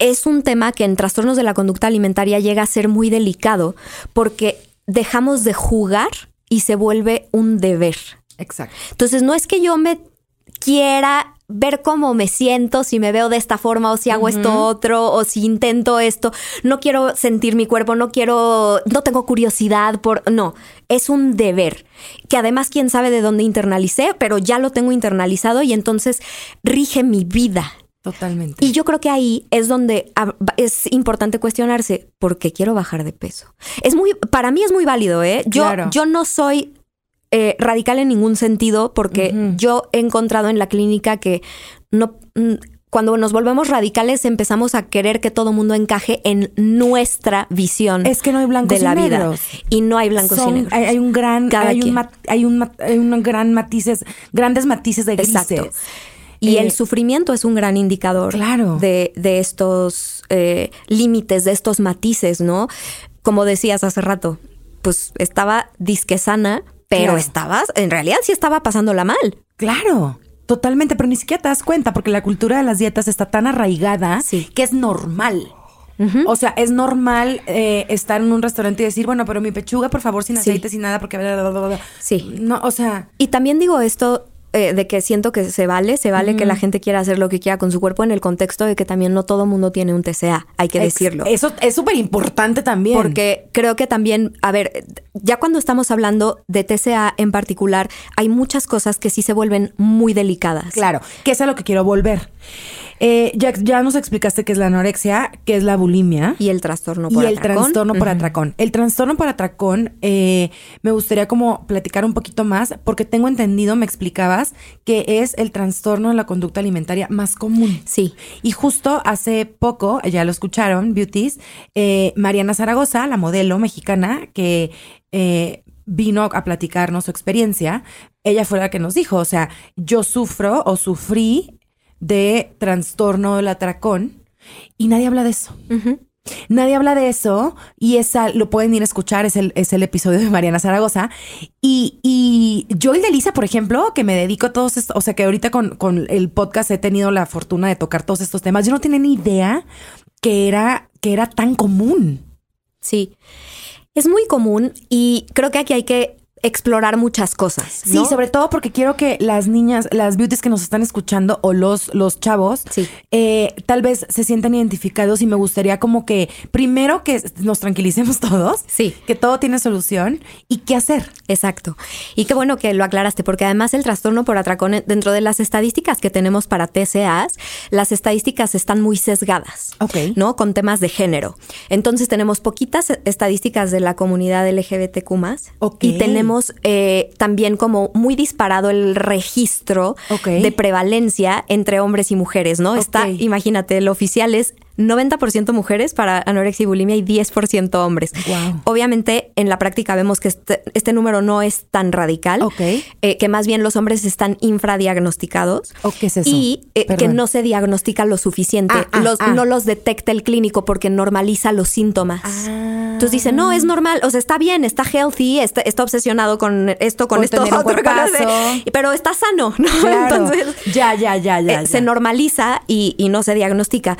Speaker 3: es un tema que en trastornos de la conducta alimentaria llega a ser muy delicado porque dejamos de jugar y se vuelve un deber.
Speaker 2: Exacto.
Speaker 3: Entonces, no es que yo me quiera ver cómo me siento, si me veo de esta forma o si hago esto otro o si intento esto. No quiero sentir mi cuerpo, no quiero, no tengo curiosidad por, no, es un deber que además quién sabe de dónde internalicé, pero ya lo tengo internalizado y entonces rige mi vida.
Speaker 2: Totalmente.
Speaker 3: Y yo creo que ahí es donde es importante cuestionarse por qué quiero bajar de peso. Es muy, para mí es muy válido, ¿eh? Yo, yo no soy eh, radical en ningún sentido porque yo he encontrado en la clínica que no, mm, cuando nos volvemos radicales empezamos a querer que todo mundo encaje en nuestra visión.
Speaker 2: Es que no hay blancos de la vida
Speaker 3: y no hay blancos y negros.
Speaker 2: Hay, un gran, hay un, hay un, hay un gran matices, grandes matices de grises. Exacto.
Speaker 3: Y el eh, sufrimiento es un gran indicador de, estos eh, límites, de estos matices, ¿no? Como decías hace rato, pues estaba disque sana, pero estabas, en realidad sí estaba pasándola mal.
Speaker 2: Claro. Totalmente, pero ni siquiera te das cuenta porque la cultura de las dietas está tan arraigada que es normal. O sea, es normal eh, estar en un restaurante y decir, bueno, pero mi pechuga, por favor, sin
Speaker 3: Sí.
Speaker 2: aceite, sin nada, porque...
Speaker 3: Sí.
Speaker 2: No, o sea...
Speaker 3: Y también digo esto eh, de que siento que se vale, se vale que la gente quiera hacer lo que quiera con su cuerpo en el contexto de que también no todo mundo tiene un TCA, hay que
Speaker 2: ex-
Speaker 3: decirlo.
Speaker 2: Eso es súper importante también.
Speaker 3: Porque creo que también, a ver, ya cuando estamos hablando de TCA en particular, hay muchas cosas que sí se vuelven muy delicadas.
Speaker 2: Claro, que es a lo que quiero volver. Eh, ya, ya nos explicaste qué es la anorexia, qué es la bulimia.
Speaker 3: Y el trastorno
Speaker 2: y
Speaker 3: por
Speaker 2: el
Speaker 3: atracón.
Speaker 2: trastorno por atracón. El trastorno por atracón, eh, me gustaría como platicar un poquito más, porque tengo entendido, me explicabas, que es el trastorno de la conducta alimentaria más común.
Speaker 3: Sí.
Speaker 2: Y justo hace poco, ya lo escucharon, Beauties, eh, Mariana Zaragoza, la modelo mexicana, que eh, vino a platicarnos su experiencia, ella fue la que nos dijo, o sea, yo sufro o sufrí de trastorno del atracón y nadie habla de eso. Nadie habla de eso y esa lo pueden ir a escuchar, es el, es el episodio de Mariana Zaragoza. Y, y yo y Delisa, por ejemplo, que me dedico a todos estos, o sea que ahorita con, con el podcast he tenido la fortuna de tocar todos estos temas. Yo no tenía ni idea que era, que era tan común.
Speaker 3: Sí. Es muy común y creo que aquí hay que explorar muchas cosas.
Speaker 2: Sí, sobre todo porque quiero que las niñas, las beauties que nos están escuchando o los, los chavos,
Speaker 3: Sí.
Speaker 2: eh, tal vez se sientan identificados y me gustaría como que primero que nos tranquilicemos <laughs> todos,
Speaker 3: Sí.
Speaker 2: que todo tiene solución y qué hacer.
Speaker 3: Exacto. Y qué bueno que lo aclaraste, porque además el trastorno por atracón, eh, dentro de las estadísticas que tenemos para TCAs, las estadísticas están muy sesgadas,
Speaker 2: Ok.
Speaker 3: ¿no? Con temas de género. Entonces tenemos poquitas estadísticas de la comunidad LGBTQ
Speaker 2: Ok.
Speaker 3: y tenemos eh, también como muy disparado el registro de prevalencia entre hombres y mujeres, ¿no? Está, imagínate, el oficial es 90% mujeres para anorexia y bulimia y 10% hombres. Obviamente, en la práctica vemos que este, este número no es tan radical, eh, que más bien los hombres están infradiagnosticados.
Speaker 2: ¿O qué es eso?
Speaker 3: Y eh, que no se diagnostica lo suficiente,
Speaker 2: Ah, ah,
Speaker 3: los,
Speaker 2: ah.
Speaker 3: no los detecta el clínico porque normaliza los síntomas. Entonces dice, no, es normal, o sea, está bien, está healthy, está, está obsesionado con esto, con
Speaker 2: Con
Speaker 3: esto, <laughs> otro, pero está sano, ¿no?
Speaker 2: Claro.
Speaker 3: Entonces,
Speaker 2: ya, ya, ya, ya.
Speaker 3: eh,
Speaker 2: ya.
Speaker 3: se normaliza y, y no se diagnostica.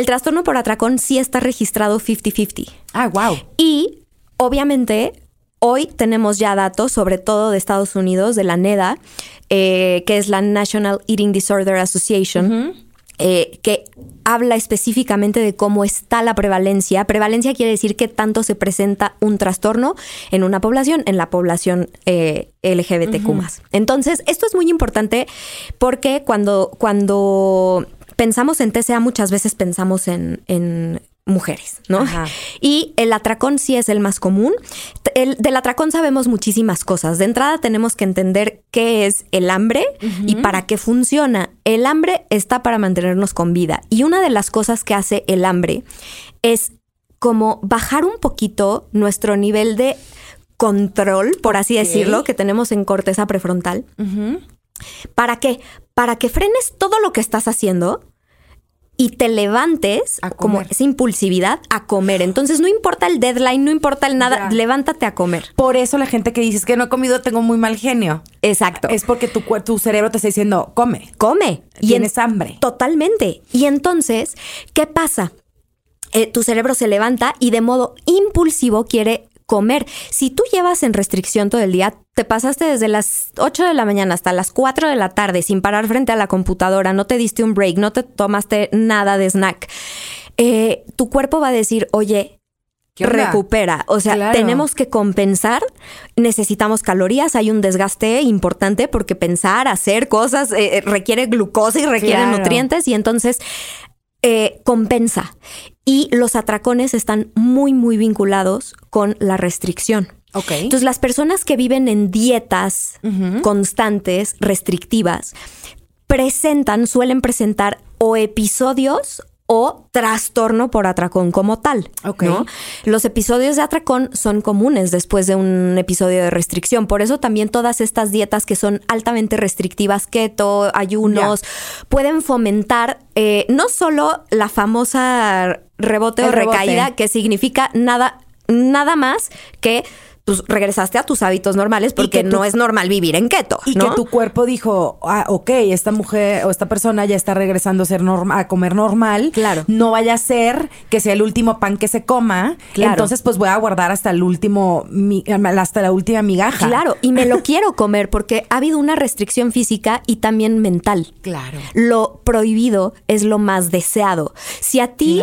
Speaker 3: El trastorno por atracón sí está registrado 50-50.
Speaker 2: Ah, wow.
Speaker 3: Y obviamente hoy tenemos ya datos, sobre todo de Estados Unidos, de la NEDA, eh, que es la National Eating Disorder Association. eh, que habla específicamente de cómo está la prevalencia. Prevalencia quiere decir que tanto se presenta un trastorno en una población, en la población eh, LGBTQ. Entonces, esto es muy importante porque cuando, cuando pensamos en TCA muchas veces pensamos en, en mujeres, ¿no?
Speaker 2: Ajá. <laughs>
Speaker 3: Y el atracón sí es el más común. El, del atracón sabemos muchísimas cosas. De entrada tenemos que entender qué es el hambre y para qué funciona. El hambre está para mantenernos con vida. Y una de las cosas que hace el hambre es como bajar un poquito nuestro nivel de control, por así decirlo, que tenemos en corteza prefrontal. ¿Para qué? Para que frenes todo lo que estás haciendo y te levantes
Speaker 2: A
Speaker 3: como esa impulsividad a comer. Entonces no importa el deadline, no importa el nada,
Speaker 2: Ya.
Speaker 3: levántate a comer.
Speaker 2: Por eso la gente que dice "Es que no he comido, tengo muy mal genio.
Speaker 3: Exacto.
Speaker 2: Es porque tu, tu cerebro te está diciendo, come.
Speaker 3: come.
Speaker 2: Tienes hambre.
Speaker 3: Totalmente. Y entonces, ¿qué pasa? Eh, tu cerebro se levanta y de modo impulsivo quiere comer. Si tú llevas en restricción todo el día, te pasaste desde las 8 de la mañana hasta las 4 de la tarde sin parar frente a la computadora, no te diste un break, no te tomaste nada de snack, eh, tu cuerpo va a decir, oye, recupera. O sea,
Speaker 2: Claro.
Speaker 3: tenemos que compensar, necesitamos calorías, hay un desgaste importante porque pensar, hacer cosas eh, eh, requiere glucosa y requiere
Speaker 2: Claro.
Speaker 3: nutrientes y entonces eh, compensa. Y los atracones están muy, muy vinculados con la restricción.
Speaker 2: Ok.
Speaker 3: Entonces, las personas que viven en dietas constantes, restrictivas, presentan, suelen presentar o episodios o trastorno por atracón como tal.
Speaker 2: Ok.
Speaker 3: ¿no? Los episodios de atracón son comunes después de un episodio de restricción. Por eso también todas estas dietas que son altamente restrictivas, keto, ayunos, pueden fomentar eh, no solo la famosa rebote
Speaker 2: El
Speaker 3: o
Speaker 2: rebote.
Speaker 3: recaída, que significa nada, nada más que pues regresaste a tus hábitos normales porque no es normal vivir en keto.
Speaker 2: Y
Speaker 3: que
Speaker 2: tu cuerpo dijo, ah, ok, esta mujer o esta persona ya está regresando a ser a comer normal.
Speaker 3: Claro.
Speaker 2: No vaya a ser que sea el último pan que se coma. Claro. Entonces, pues voy a guardar hasta el último, hasta la última migaja.
Speaker 3: Claro, y me lo <laughs> quiero comer porque ha habido una restricción física y también mental.
Speaker 2: Claro.
Speaker 3: Lo prohibido es lo más deseado. Si a ti,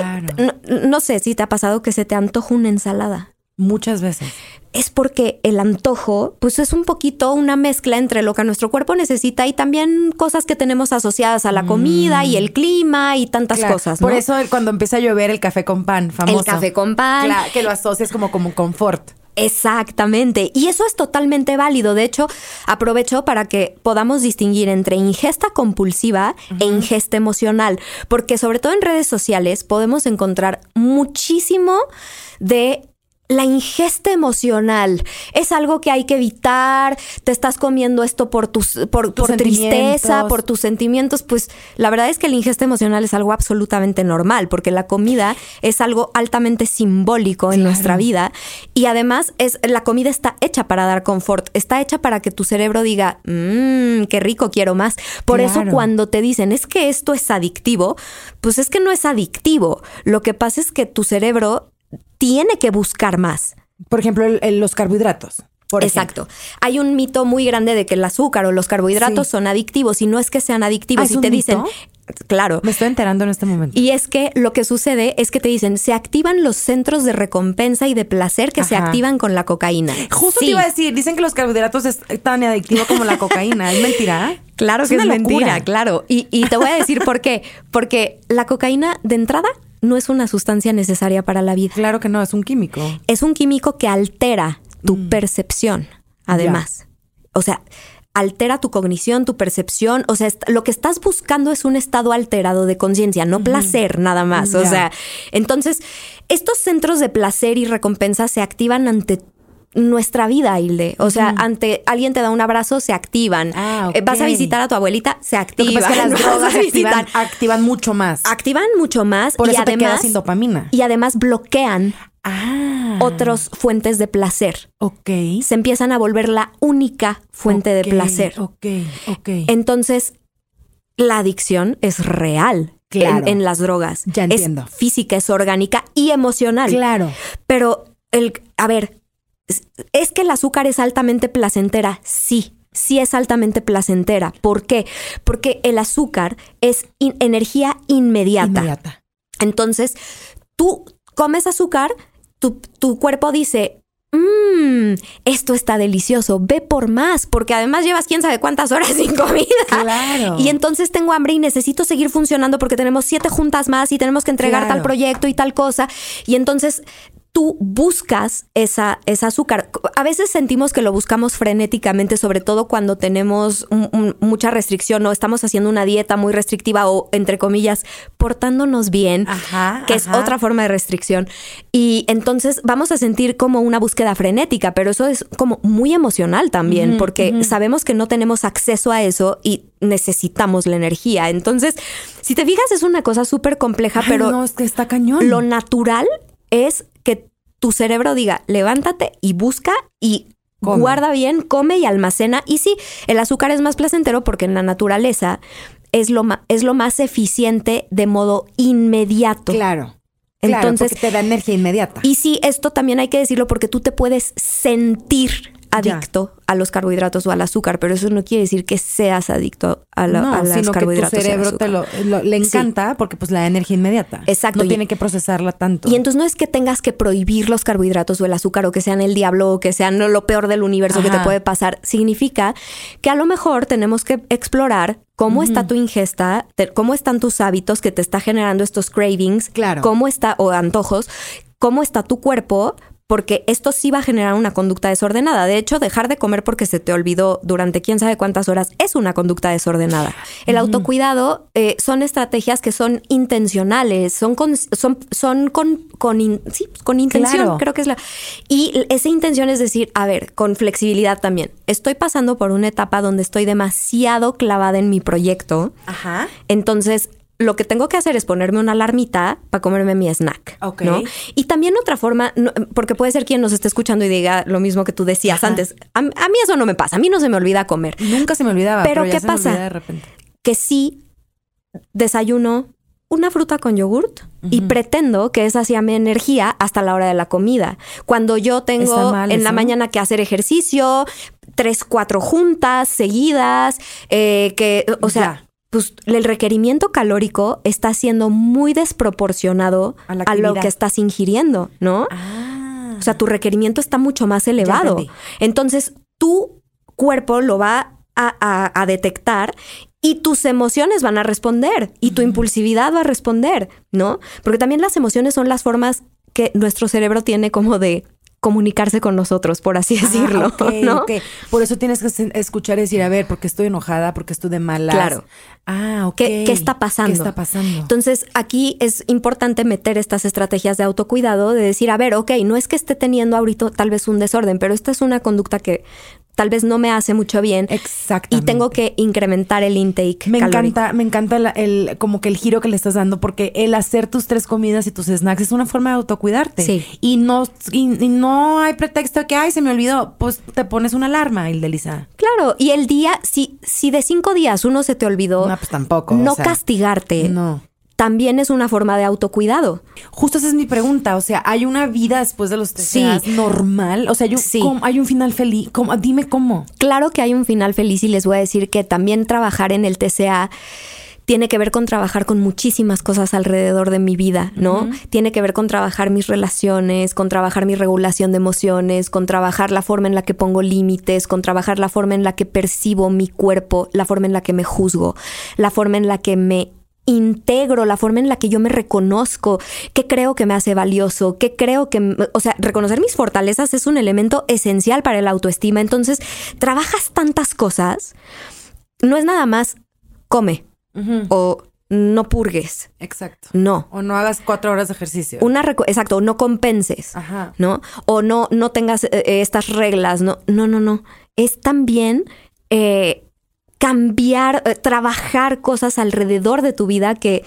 Speaker 3: no sé si te ha pasado que se te antoja una ensalada.
Speaker 2: Muchas veces
Speaker 3: es porque el antojo, pues es un poquito una mezcla entre lo que nuestro cuerpo necesita y también cosas que tenemos asociadas a la comida y el clima y tantas cosas.
Speaker 2: Por eso cuando empieza a llover el café con pan, famoso.
Speaker 3: El café con pan.
Speaker 2: que lo asocias como, como un confort.
Speaker 3: Exactamente. Y eso es totalmente válido. De hecho, aprovecho para que podamos distinguir entre ingesta compulsiva e ingesta emocional, porque sobre todo en redes sociales podemos encontrar muchísimo de la ingesta emocional es algo que hay que evitar. Te estás comiendo esto por tus, por, tristeza, por tus sentimientos. Pues la verdad es que la ingesta emocional es algo absolutamente normal, porque la comida es algo altamente simbólico en nuestra vida. Y además es, la comida está hecha para dar confort, está hecha para que tu cerebro diga, mmm, qué rico, quiero más. Por eso cuando te dicen es que esto es adictivo, pues es que no es adictivo. Lo que pasa es que tu cerebro tiene que buscar más.
Speaker 2: Por ejemplo, los carbohidratos.
Speaker 3: Exacto. Hay un mito muy grande de que el azúcar o los carbohidratos son adictivos y no es que sean adictivos.
Speaker 2: ¿Ah,
Speaker 3: y te dicen, claro.
Speaker 2: Me estoy enterando en este momento.
Speaker 3: Y es que lo que sucede es que te dicen, se activan los centros de recompensa y de placer que se activan con la cocaína.
Speaker 2: Justo te iba a decir, dicen que los carbohidratos es tan adictivo como la cocaína. ¿Es mentira?
Speaker 3: Claro que es, mentira, claro. Y, y te voy a decir por qué. Porque la cocaína, de entrada, no es una sustancia necesaria para la vida.
Speaker 2: Claro que no, es un químico.
Speaker 3: Es un químico que altera tu mm. percepción, además. O sea, altera tu cognición, tu percepción. O sea, lo que estás buscando es un estado alterado de conciencia, no placer nada más. O sea, entonces, estos centros de placer y recompensa se activan ante nuestra vida, Hilde. O sea, ante alguien te da un abrazo, se activan. Ah, eh, vas a visitar a tu abuelita, se activan.
Speaker 2: Lo que las <laughs> drogas activan, mucho más.
Speaker 3: Activan mucho más.
Speaker 2: Por y eso además, sin dopamina.
Speaker 3: Y además bloquean ah. otras fuentes de placer.
Speaker 2: Ok.
Speaker 3: Se empiezan a volver la única fuente de placer.
Speaker 2: Ok, ok.
Speaker 3: Entonces, la adicción es real. En, en, las drogas.
Speaker 2: Ya entiendo.
Speaker 3: Es física, es orgánica y emocional.
Speaker 2: Claro.
Speaker 3: Pero el, a ver, ¿Es que el azúcar es altamente placentera? Sí, sí es altamente placentera. ¿Por qué? Porque el azúcar es energía inmediata.
Speaker 2: Inmediata.
Speaker 3: Entonces, tú comes azúcar, tu, tu cuerpo dice, mmm, esto está delicioso, ve por más, porque además llevas quién sabe cuántas horas sin comida.
Speaker 2: Claro.
Speaker 3: Y entonces tengo hambre y necesito seguir funcionando porque tenemos siete juntas más y tenemos que entregar tal proyecto y tal cosa. Y entonces tú buscas esa, esa azúcar. A veces sentimos que lo buscamos frenéticamente, sobre todo cuando tenemos mucha restricción o estamos haciendo una dieta muy restrictiva o, entre comillas, portándonos bien, que es otra forma de restricción. Y entonces vamos a sentir como una búsqueda frenética, pero eso es como muy emocional también, porque sabemos que no tenemos acceso a eso y necesitamos la energía. Entonces, si te fijas, es una cosa súper compleja, pero
Speaker 2: no, es que está cañón.
Speaker 3: Lo natural es tu cerebro diga, levántate y busca y guarda bien, come y almacena. Y sí, el azúcar es más placentero porque en la naturaleza es lo, es lo más eficiente de modo inmediato.
Speaker 2: Claro. Entonces, te da energía inmediata.
Speaker 3: Y sí, esto también hay que decirlo porque tú te puedes sentir adicto a los carbohidratos o al azúcar, pero eso no quiere decir que seas adicto a, la, no, sino carbohidratos.
Speaker 2: Que tu cerebro te lo, le encanta porque pues la energía inmediata.
Speaker 3: Exacto.
Speaker 2: No tiene que procesarla tanto.
Speaker 3: Y entonces no es que tengas que prohibir los carbohidratos o el azúcar o que sean el diablo o que sean lo peor del universo que te puede pasar. Significa que a lo mejor tenemos que explorar cómo está tu ingesta, cómo están tus hábitos que te está generando estos cravings,
Speaker 2: claro.
Speaker 3: cómo está o antojos, cómo está tu cuerpo porque esto sí va a generar una conducta desordenada. De hecho, dejar de comer porque se te olvidó durante quién sabe cuántas horas es una conducta desordenada. El autocuidado eh, son estrategias que son intencionales, son con, son, son con, con, con intención, creo que es la... Y esa intención es decir, a ver, con flexibilidad también. Estoy pasando por una etapa donde estoy demasiado clavada en mi proyecto.
Speaker 2: Ajá.
Speaker 3: Entonces, lo que tengo que hacer es ponerme una alarmita para comerme mi snack.
Speaker 2: Ok.
Speaker 3: ¿no? Y también otra forma, no- porque puede ser quien nos esté escuchando y diga lo mismo que tú decías
Speaker 2: Ajá.
Speaker 3: antes. A, a mí eso no me pasa, a mí no se me olvida comer.
Speaker 2: Nunca se me olvidaba.
Speaker 3: Pero,
Speaker 2: Pero,
Speaker 3: ¿qué
Speaker 2: se me
Speaker 3: pasa?
Speaker 2: olvida de repente.
Speaker 3: Que sí desayuno una fruta con yogurt y pretendo que esa sea mi energía hasta la hora de la comida. Cuando yo tengo
Speaker 2: mal
Speaker 3: en la mañana que hacer ejercicio, tres, cuatro juntas seguidas, eh, que, o sea,
Speaker 2: Ya.
Speaker 3: Pues el requerimiento calórico está siendo muy desproporcionado
Speaker 2: A
Speaker 3: lo que estás ingiriendo, ¿no?
Speaker 2: Ah.
Speaker 3: O sea, tu requerimiento está mucho más elevado. Entonces, tu cuerpo lo va a, a- a detectar y tus emociones van a responder y tu impulsividad va a responder, ¿no? Porque también las emociones son las formas que nuestro cerebro tiene como de comunicarse con nosotros, por así decirlo,
Speaker 2: Ah, ok, <laughs>
Speaker 3: ¿no?
Speaker 2: Por eso tienes que escuchar y decir, a ver, porque estoy enojada, porque estoy de malas.
Speaker 3: Claro.
Speaker 2: Ah, ok.
Speaker 3: ¿Qué, qué está pasando?
Speaker 2: ¿Qué está pasando?
Speaker 3: Entonces, aquí es importante meter estas estrategias de autocuidado, de decir, a ver, ok, no es que esté teniendo ahorita tal vez un desorden, pero esta es una conducta que tal vez no me hace mucho bien y
Speaker 2: Exactamente.
Speaker 3: tengo que incrementar el intake.
Speaker 2: Me
Speaker 3: calórico.
Speaker 2: encanta, me encanta el, como que el giro que le estás dando, porque el hacer tus tres comidas y tus snacks es una forma de autocuidarte.
Speaker 3: Sí.
Speaker 2: Y no, y, y no hay pretexto de que, ay, se me olvidó. Pues te pones una alarma, Ildelisa.
Speaker 3: Claro, y el día, si, si de cinco días uno se te olvidó,
Speaker 2: No, pues tampoco.
Speaker 3: no
Speaker 2: o sea,
Speaker 3: castigarte,
Speaker 2: No.
Speaker 3: También es una forma de autocuidado.
Speaker 2: Justo esa es mi pregunta. O sea, ¿hay una vida después de los TCAs
Speaker 3: Sí.
Speaker 2: normal? O sea, hay un,
Speaker 3: Sí.
Speaker 2: ¿cómo- hay un final feliz. ¿Cómo? Dime cómo.
Speaker 3: Claro que hay un final feliz y les voy a decir que también trabajar en el TCA tiene que ver con trabajar con muchísimas cosas alrededor de mi vida, ¿no? Tiene que ver con trabajar mis relaciones, con trabajar mi regulación de emociones, con trabajar la forma en la que pongo límites, con trabajar la forma en la que percibo mi cuerpo, la forma en la que me juzgo, la forma en la que me integro, la forma en la que yo me reconozco, qué creo que me hace valioso, qué creo que, o sea, reconocer mis fortalezas es un elemento esencial para el autoestima. Entonces, trabajas tantas cosas, no es nada más come o no purgues,
Speaker 2: Exacto.
Speaker 3: no.
Speaker 2: O no hagas cuatro horas de ejercicio.
Speaker 3: Una exacto, no compenses,
Speaker 2: Ajá.
Speaker 3: ¿no? O no, no tengas eh, eh, estas reglas, no, no, no, no. Es también eh, cambiar, eh, trabajar cosas alrededor de tu vida que,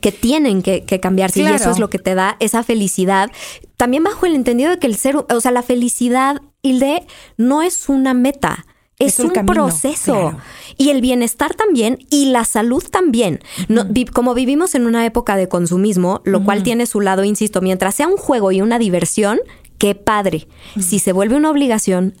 Speaker 3: que tienen que, que cambiarse. Y eso es lo que te da esa felicidad. También bajo el entendido de que el ser, o sea, la felicidad, Hilde, no es una meta. Es, un
Speaker 2: camino,
Speaker 3: proceso.
Speaker 2: claro.
Speaker 3: Y el bienestar también y la salud también. No, vi- como vivimos en una época de consumismo, lo cual tiene su lado, insisto, mientras sea un juego y una diversión, qué padre. Si se vuelve una obligación,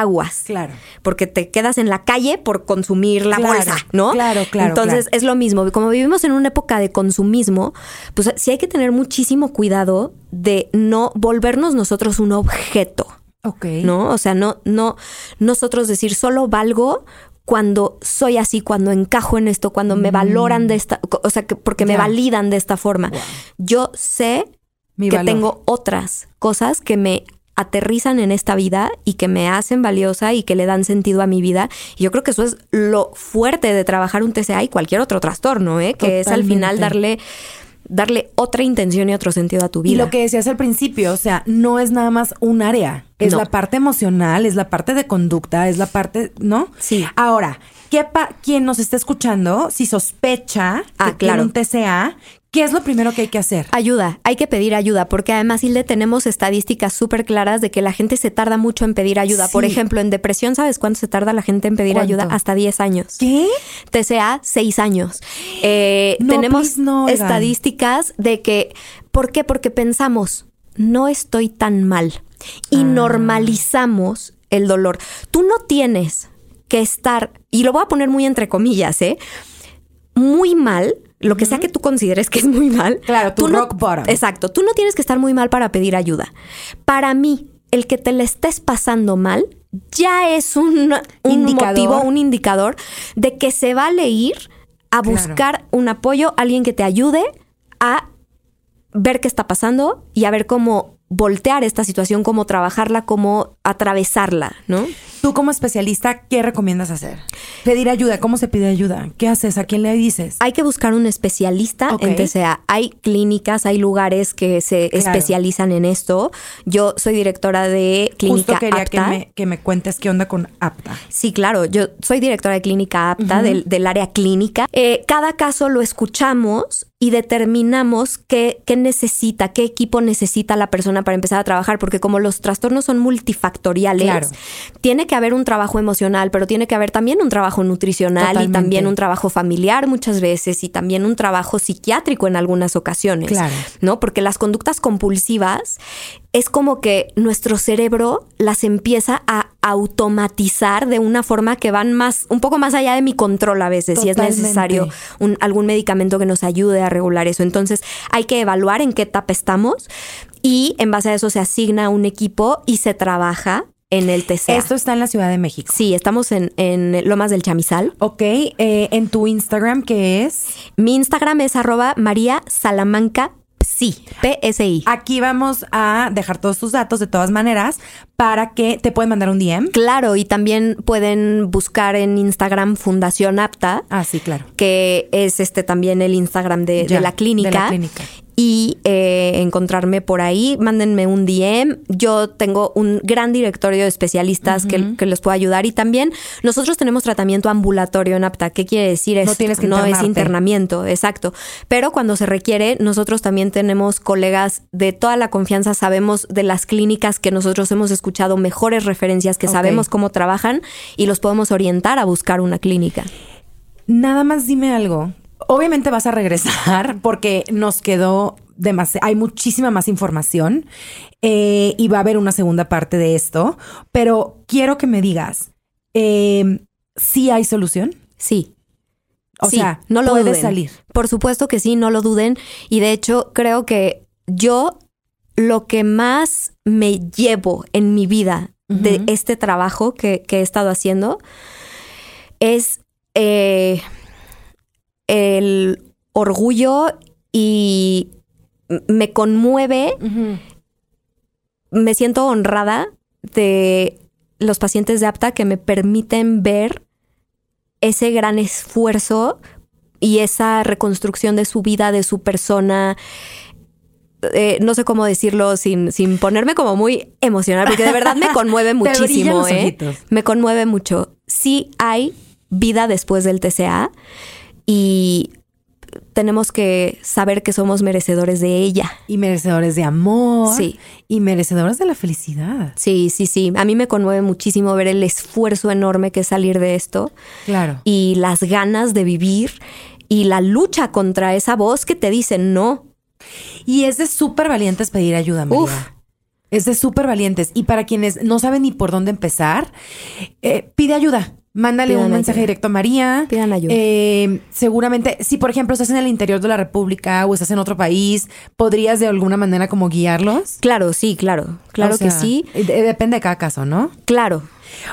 Speaker 3: aguas.
Speaker 2: Claro.
Speaker 3: Porque te quedas en la calle por consumir la
Speaker 2: Claro,
Speaker 3: bolsa, ¿no?
Speaker 2: claro, claro,
Speaker 3: Entonces
Speaker 2: claro.
Speaker 3: es lo mismo. Como vivimos en una época de consumismo, pues sí hay que tener muchísimo cuidado de no volvernos nosotros un objeto.
Speaker 2: Ok.
Speaker 3: ¿no? O sea, no, no, nosotros decir solo valgo cuando soy así, cuando encajo en esto, cuando me valoran de esta, o sea, que porque me
Speaker 2: Mm.
Speaker 3: Validan de esta forma. Yo sé
Speaker 2: Mi
Speaker 3: que
Speaker 2: valor.
Speaker 3: tengo otras cosas que me aterrizan en esta vida y que me hacen valiosa y que le dan sentido a mi vida. Y yo creo que eso es lo fuerte de trabajar un TCA y cualquier otro trastorno, ¿eh? Que es al final darle, darle otra intención y otro sentido a tu vida.
Speaker 2: Y lo que decías al principio, o sea, no es nada más un área, es
Speaker 3: No.
Speaker 2: la parte emocional, es la parte de conducta, es la parte, ¿no?
Speaker 3: Sí.
Speaker 2: Ahora, ¿qué pa- quien nos está escuchando, si sospecha
Speaker 3: Ah,
Speaker 2: que tiene
Speaker 3: claro.
Speaker 2: un TCA, ¿qué es lo primero que hay que hacer?
Speaker 3: Ayuda, hay que pedir ayuda, porque además, Hilde, tenemos estadísticas súper claras de que la gente se tarda mucho en pedir ayuda. Por ejemplo, en depresión, ¿sabes cuánto se tarda la gente en pedir
Speaker 2: ¿Cuánto?
Speaker 3: ayuda? Hasta 10 años.
Speaker 2: ¿Qué?
Speaker 3: TCA, 6 años. Eh,
Speaker 2: No,
Speaker 3: tenemos
Speaker 2: no,
Speaker 3: estadísticas de que, ¿por qué? Porque pensamos, no estoy tan mal. Y
Speaker 2: Ah.
Speaker 3: normalizamos el dolor. Tú no tienes que estar, y lo voy a poner muy entre comillas, ¿eh? Muy mal, lo que sea que tú consideres que es muy mal.
Speaker 2: Claro, tu
Speaker 3: tú no-
Speaker 2: rock bottom.
Speaker 3: Exacto, tú no tienes que estar muy mal para pedir ayuda. Para mí, el que te le estés pasando mal ya es un, un
Speaker 2: Indicador.
Speaker 3: motivo, un indicador de que se vale ir a
Speaker 2: Claro.
Speaker 3: buscar un apoyo, alguien que te ayude a ver qué está pasando y a ver cómo voltear esta situación, cómo trabajarla, cómo atravesarla, ¿no?
Speaker 2: Tú como especialista, ¿qué recomiendas hacer? Pedir ayuda, ¿cómo se pide ayuda? ¿Qué haces? ¿A quién le dices?
Speaker 3: Hay que buscar un especialista
Speaker 2: Ok.
Speaker 3: en TCA. Hay clínicas, hay lugares que se
Speaker 2: Claro.
Speaker 3: especializan en esto. Yo soy directora de Clínica
Speaker 2: Justo quería que
Speaker 3: Apta.
Speaker 2: me, que me cuentes qué onda con apta.
Speaker 3: Sí, claro. Yo soy directora de clínica apta del, del área clínica. Eh, cada caso lo escuchamos y determinamos qué, qué necesita, qué equipo necesita la persona para empezar a trabajar, porque como los trastornos son multifactoriales,
Speaker 2: Claro.
Speaker 3: tiene que haber un trabajo emocional, pero tiene que haber también un trabajo nutricional
Speaker 2: Totalmente.
Speaker 3: y también un trabajo familiar muchas veces y también un trabajo psiquiátrico en algunas ocasiones.
Speaker 2: Claro.
Speaker 3: ¿no? Porque las conductas compulsivas es como que nuestro cerebro las empieza a automatizar de una forma que van más, un poco más allá de mi control a veces, y es
Speaker 2: Totalmente.
Speaker 3: necesario un- algún medicamento que nos ayude a regular eso. Entonces hay que evaluar en qué etapa estamos y en base a eso se asigna un equipo y se trabaja en el TCA.
Speaker 2: Esto está en la Ciudad de México.
Speaker 3: Sí, estamos en, en Lomas del Chamizal.
Speaker 2: Ok, eh, en tu Instagram, ¿qué es?
Speaker 3: Mi Instagram es arroba María Salamanca Psi, P-S-I.
Speaker 2: Aquí vamos a dejar todos tus datos de todas maneras para que te pueden mandar un DM.
Speaker 3: Claro, y también pueden buscar en Instagram Fundación Apta,
Speaker 2: Ah, sí, claro.
Speaker 3: que es este también el Instagram de,
Speaker 2: Ya,
Speaker 3: de la clínica.
Speaker 2: de la clínica.
Speaker 3: Y eh, encontrarme por ahí, mándenme un DM. Yo tengo un gran directorio de especialistas que, que les puedo ayudar. Y también nosotros tenemos tratamiento ambulatorio en APTA. ¿Qué quiere decir
Speaker 2: No
Speaker 3: esto?
Speaker 2: tienes que
Speaker 3: No es internamiento, exacto. Pero cuando se requiere, nosotros también tenemos colegas de toda la confianza. Sabemos de las clínicas que nosotros hemos escuchado mejores referencias, que sabemos cómo trabajan y los podemos orientar a buscar una clínica.
Speaker 2: Nada más dime algo. Obviamente vas a regresar <laughs> porque nos quedó demasiado, hay muchísima más información eh, y va a haber una segunda parte de esto, pero quiero que me digas, eh, ¿sí hay solución?
Speaker 3: Sí.
Speaker 2: O
Speaker 3: Sí,
Speaker 2: sea,
Speaker 3: no lo duden.
Speaker 2: salir.
Speaker 3: Por supuesto que sí, no lo duden. Y de hecho, creo que yo lo que más me llevo en mi vida de este trabajo que, que he estado haciendo es eh, el orgullo y me conmueve, me siento honrada de los pacientes de apta que me permiten ver ese gran esfuerzo y esa reconstrucción de su vida, de su persona. Eh, no sé cómo decirlo sin, sin ponerme como muy emocional, porque de verdad me <laughs> conmueve muchísimo. ¿eh? Me conmueve mucho. Sí hay vida después del TCA y tenemos que saber que somos merecedores de ella.
Speaker 2: Y merecedores de amor.
Speaker 3: Sí.
Speaker 2: Y merecedores de la felicidad.
Speaker 3: Sí, sí, sí. A mí me conmueve muchísimo ver el esfuerzo enorme que es salir de esto
Speaker 2: Claro.
Speaker 3: y las ganas de vivir y la lucha contra esa voz que te dice no.
Speaker 2: Y es de súper valientes pedir ayuda, María.
Speaker 3: Uf.
Speaker 2: Es de súper valientes. Y para quienes no saben ni por dónde empezar, eh, pide ayuda. Mándale
Speaker 3: Pidan
Speaker 2: un mensaje
Speaker 3: ayuda.
Speaker 2: directo a María.
Speaker 3: Pidan ayuda.
Speaker 2: Eh, seguramente, si por ejemplo estás en el interior de la República o estás en otro país, ¿podrías de alguna manera como guiarlos?
Speaker 3: Claro, sí, claro. Claro
Speaker 2: O sea,
Speaker 3: que sí.
Speaker 2: de- depende de cada caso, ¿no?
Speaker 3: Claro.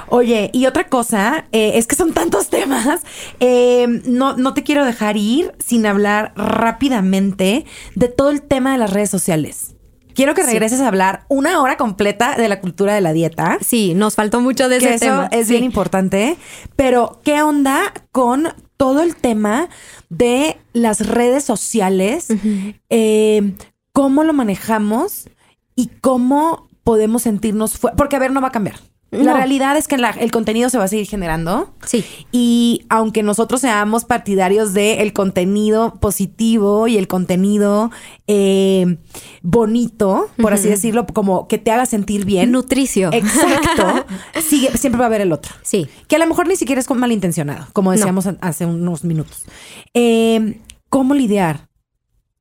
Speaker 2: Oye, y otra cosa, eh, es que son tantos <laughs> temas. eh, no, no te quiero dejar ir sin hablar rápidamente de todo el tema de las redes sociales. Quiero que
Speaker 3: Sí.
Speaker 2: regreses a hablar una hora completa de la cultura de la dieta.
Speaker 3: Sí, nos faltó mucho de
Speaker 2: Que
Speaker 3: ese
Speaker 2: eso
Speaker 3: tema.
Speaker 2: es
Speaker 3: Sí.
Speaker 2: bien importante. Pero, ¿qué onda con todo el tema de las redes sociales? Eh, ¿Cómo lo manejamos y cómo podemos sentirnos fuera? Porque, a ver, no va a cambiar. La realidad es que la- el contenido se va a seguir generando.
Speaker 3: Sí.
Speaker 2: Y aunque nosotros seamos partidarios del contenido positivo y el contenido eh, bonito, por así decirlo, como que te haga sentir bien.
Speaker 3: Nutricio.
Speaker 2: Exacto. <laughs> sigue, siempre va a haber el otro.
Speaker 3: Sí.
Speaker 2: Que a lo mejor ni siquiera es malintencionado, como decíamos hace unos minutos. Eh, ¿Cómo lidiar?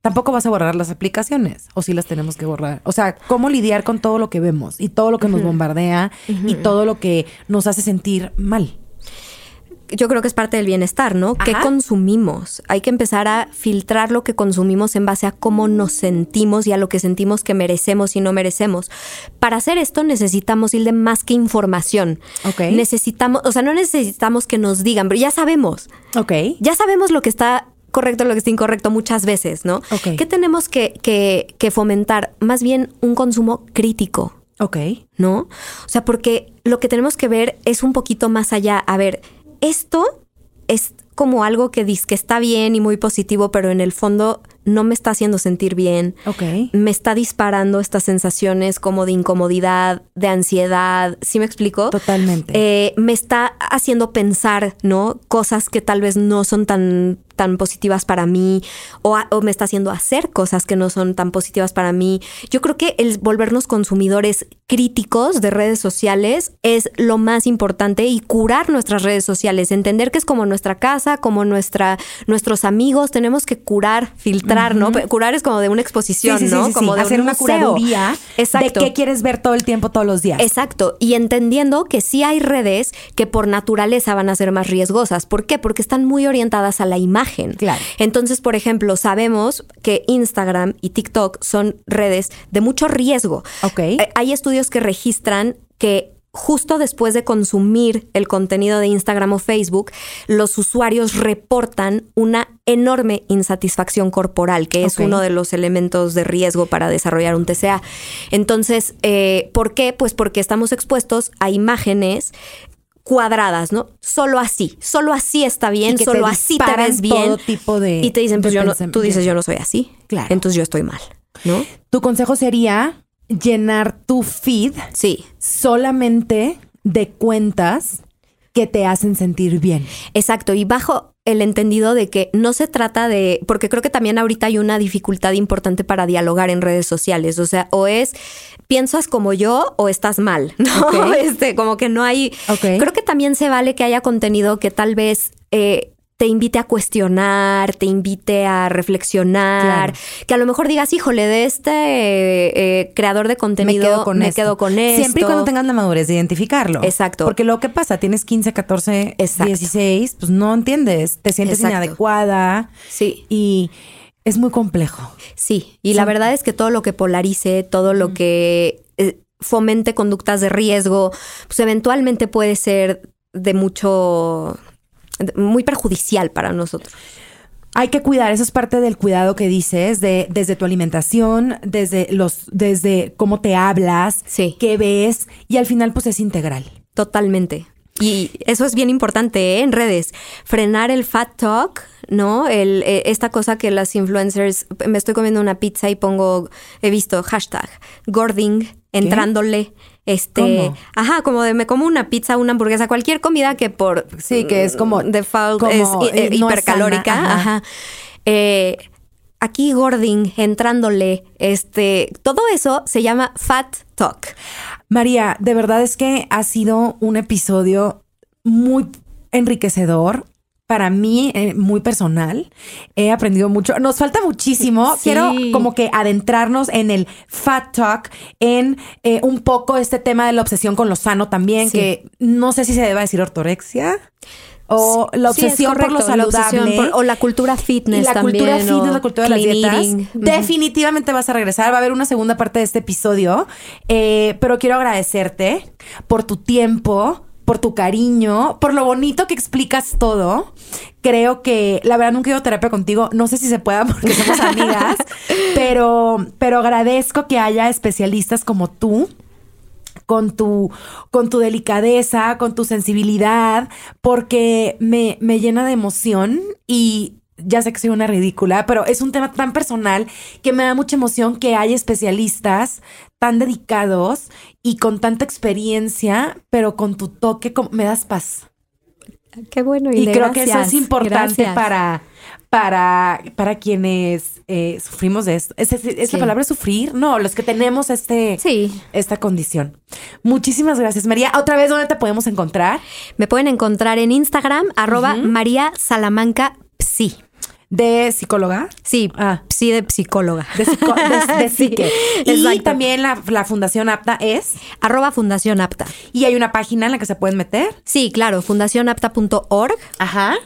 Speaker 2: Tampoco vas a borrar las aplicaciones, o si las tenemos que borrar. O sea, ¿cómo lidiar con todo lo que vemos y todo lo que nos bombardea y todo lo que nos hace sentir mal?
Speaker 3: Yo creo que es parte del bienestar, ¿no? ¿Qué consumimos? Hay que empezar a filtrar lo que consumimos en base a cómo nos sentimos y a lo que sentimos que merecemos y no merecemos. Para hacer esto necesitamos ir de más que información.
Speaker 2: Ok.
Speaker 3: Necesitamos, o sea, no necesitamos que nos digan, pero ya sabemos.
Speaker 2: Ok.
Speaker 3: ya sabemos lo que está correcto, lo que está incorrecto muchas veces, ¿no?
Speaker 2: Ok.
Speaker 3: ¿Qué tenemos que, que- que fomentar? Más bien un consumo crítico.
Speaker 2: Ok.
Speaker 3: ¿no? O sea, porque lo que tenemos que ver es un poquito más allá. A ver, esto es como algo que dice que está bien y muy positivo, pero en el fondo no me está haciendo sentir bien.
Speaker 2: Ok.
Speaker 3: Me está disparando estas sensaciones como de incomodidad, de ansiedad. ¿Sí me explico?
Speaker 2: Totalmente.
Speaker 3: Eh, me está haciendo pensar, ¿no? Cosas que tal vez no son tan tan positivas para mí o, a- o me está haciendo hacer cosas que no son tan positivas para mí. Yo creo que el volvernos consumidores críticos de redes sociales es lo más importante y curar nuestras redes sociales, entender que es como nuestra casa, como nuestra nuestros amigos, tenemos que curar, filtrar, ¿no? Curar es como de una exposición,
Speaker 2: Sí, sí, sí,
Speaker 3: ¿no?
Speaker 2: sí.
Speaker 3: Como de
Speaker 2: hacer
Speaker 3: un
Speaker 2: una curaduría
Speaker 3: Exacto.
Speaker 2: de qué quieres ver todo el tiempo, todos los días.
Speaker 3: Exacto, y entendiendo que sí hay redes que por naturaleza van a ser más riesgosas. ¿Por qué? Porque están muy orientadas a la imagen.
Speaker 2: Claro.
Speaker 3: Entonces, por ejemplo, sabemos que Instagram y TikTok son redes de mucho riesgo. Eh, Hay estudios que registran que justo después de consumir el contenido de Instagram o Facebook, los usuarios reportan una enorme insatisfacción corporal, que es uno de los elementos de riesgo para desarrollar un TCA. Entonces, eh, ¿por qué? Pues porque estamos expuestos a imágenes cuadradas, ¿no? Solo así, solo así está bien,
Speaker 2: Y que te
Speaker 3: solo así te ves bien.
Speaker 2: todo tipo de-
Speaker 3: y te dicen, pues yo no, tú dices, yo no soy así.
Speaker 2: Claro.
Speaker 3: Entonces yo estoy mal, ¿no?
Speaker 2: Tu consejo sería llenar tu feed
Speaker 3: Sí.
Speaker 2: solamente de cuentas que te hacen sentir bien.
Speaker 3: Exacto, y bajo el entendido de que no se trata de, porque creo que también ahorita hay una dificultad importante para dialogar en redes sociales, o sea, o es piensas como yo o estás mal, <laughs> ¿no? Este, como que no hay, creo que también se vale que haya contenido que tal vez eh, te invite a cuestionar, te invite a reflexionar,
Speaker 2: Claro.
Speaker 3: que a lo mejor digas, híjole, de este eh, eh, creador de contenido
Speaker 2: me quedo con
Speaker 3: me
Speaker 2: esto.
Speaker 3: quedo con esto.
Speaker 2: Siempre y cuando tengas la madurez de identificarlo.
Speaker 3: Exacto.
Speaker 2: Porque lo que pasa, tienes 15, 14,
Speaker 3: Exacto.
Speaker 2: 16, pues no entiendes, te sientes
Speaker 3: Exacto.
Speaker 2: inadecuada
Speaker 3: Sí.
Speaker 2: y es muy complejo.
Speaker 3: Sí, y la verdad es que todo lo que polarice, todo lo que eh, fomente conductas de riesgo, pues eventualmente puede ser de mucho, muy perjudicial para nosotros.
Speaker 2: Hay que cuidar, eso es parte del cuidado que dices, de, desde tu alimentación, desde los, desde cómo te hablas,
Speaker 3: Sí.
Speaker 2: qué ves, y al final pues es integral.
Speaker 3: Totalmente. Y eso es bien importante ¿eh? en redes. Frenar el fat talk, ¿no? El, eh, esta cosa que las influencers, me estoy comiendo una pizza y pongo, he visto hashtag, gording, entrándole. Este,
Speaker 2: ¿Cómo?
Speaker 3: ajá, como de me como una pizza, una hamburguesa, cualquier comida que por
Speaker 2: Sí, que es como-
Speaker 3: default
Speaker 2: como,
Speaker 3: es hi-
Speaker 2: eh,
Speaker 3: eh,
Speaker 2: es
Speaker 3: hipercalórica,
Speaker 2: sana, ajá.
Speaker 3: ajá. Eh, aquí gording, entrándole, este, todo eso se llama fat talk.
Speaker 2: María, de verdad es que ha sido un episodio muy enriquecedor. Para mí, eh, muy personal. He aprendido mucho. Nos falta muchísimo.
Speaker 3: Sí.
Speaker 2: Quiero como que adentrarnos en el fat talk, en eh, un poco este tema de la obsesión con lo sano también,
Speaker 3: Sí.
Speaker 2: que no sé si se deba decir ortorexia o la
Speaker 3: Sí, es
Speaker 2: obsesión por lo
Speaker 3: la
Speaker 2: saludable.
Speaker 3: por- o la cultura fitness
Speaker 2: Y la
Speaker 3: también.
Speaker 2: cultura fitness, la cultura de las dietas.
Speaker 3: eating.
Speaker 2: Definitivamente vas a regresar. Va a haber una segunda parte de este episodio. Eh, pero quiero agradecerte por tu tiempo, por tu cariño, por lo bonito que explicas todo. Creo que la verdad nunca he ido a terapia contigo. No sé si se pueda porque somos amigas, <laughs> pero, pero agradezco que haya especialistas como tú con tu, con tu delicadeza, con tu sensibilidad, porque me, me llena de emoción y ya sé que soy una ridícula, pero es un tema tan personal que me da mucha emoción que hay especialistas tan dedicados y con tanta experiencia, pero con tu toque, me das paz.
Speaker 3: Qué bueno.
Speaker 2: Y
Speaker 3: de
Speaker 2: creo que eso es importante
Speaker 3: gracias.
Speaker 2: para, para, para quienes eh, sufrimos de esto. ¿Es, es- es
Speaker 3: Sí.
Speaker 2: la palabra sufrir? No, los que tenemos este,
Speaker 3: Sí.
Speaker 2: esta condición. Muchísimas gracias, María. Otra vez, ¿dónde te podemos encontrar?
Speaker 3: Me pueden encontrar en Instagram, arroba María Salamanca Psi.
Speaker 2: De psicóloga.
Speaker 3: Sí,
Speaker 2: Ah.
Speaker 3: psi de psicóloga.
Speaker 2: De, psico- de- de <laughs>
Speaker 3: Sí,
Speaker 2: psique. Y también la, la Fundación APTA es.
Speaker 3: Arroba Fundación Apta.
Speaker 2: Y hay una página en la que se pueden meter.
Speaker 3: Sí, claro, fundacionapta.org
Speaker 2: Ajá.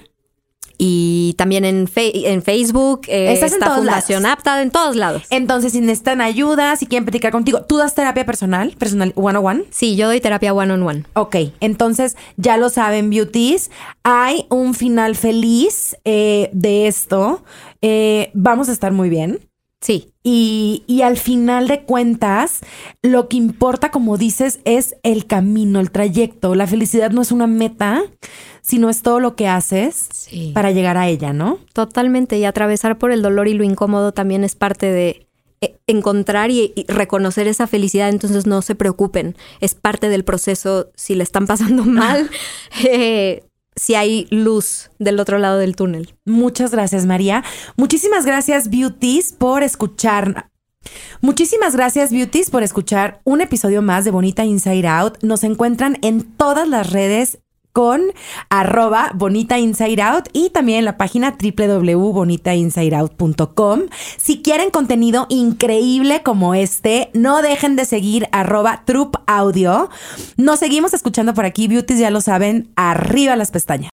Speaker 3: Y también en, en Facebook eh,
Speaker 2: Estás en
Speaker 3: está Fundación
Speaker 2: lados.
Speaker 3: Apta, en todos lados.
Speaker 2: Entonces, si necesitan ayuda, si quieren platicar contigo, ¿tú das terapia personal? Personal one on one.
Speaker 3: Sí, yo doy terapia one on one.
Speaker 2: Ok, entonces ya lo saben, beauties. Hay un final feliz eh, de esto. Eh, vamos a estar muy bien.
Speaker 3: Sí.
Speaker 2: Y, y, al final de cuentas, lo que importa, como dices, es el camino, el trayecto. La felicidad no es una meta, sino es todo lo que haces para llegar a ella, ¿no?
Speaker 3: Totalmente. Y atravesar por el dolor y lo incómodo también es parte de eh, encontrar y, reconocer esa felicidad. Entonces no se preocupen. Es parte del proceso. Si le están pasando <laughs> mal, <laughs> eh, si hay luz del otro lado del túnel.
Speaker 2: Muchas gracias, María. Muchísimas gracias, Beauties, por escuchar. Muchísimas gracias, Beauties, por escuchar un episodio más de Bonita Inside Out. Nos encuentran en todas las redes con arroba Bonita Inside Out y también la página www.bonitainsideout.com. Si quieren contenido increíble como este, no dejen de seguir arroba Troop Audio. Nos seguimos escuchando por aquí, Beauties, ya lo saben, arriba las pestañas.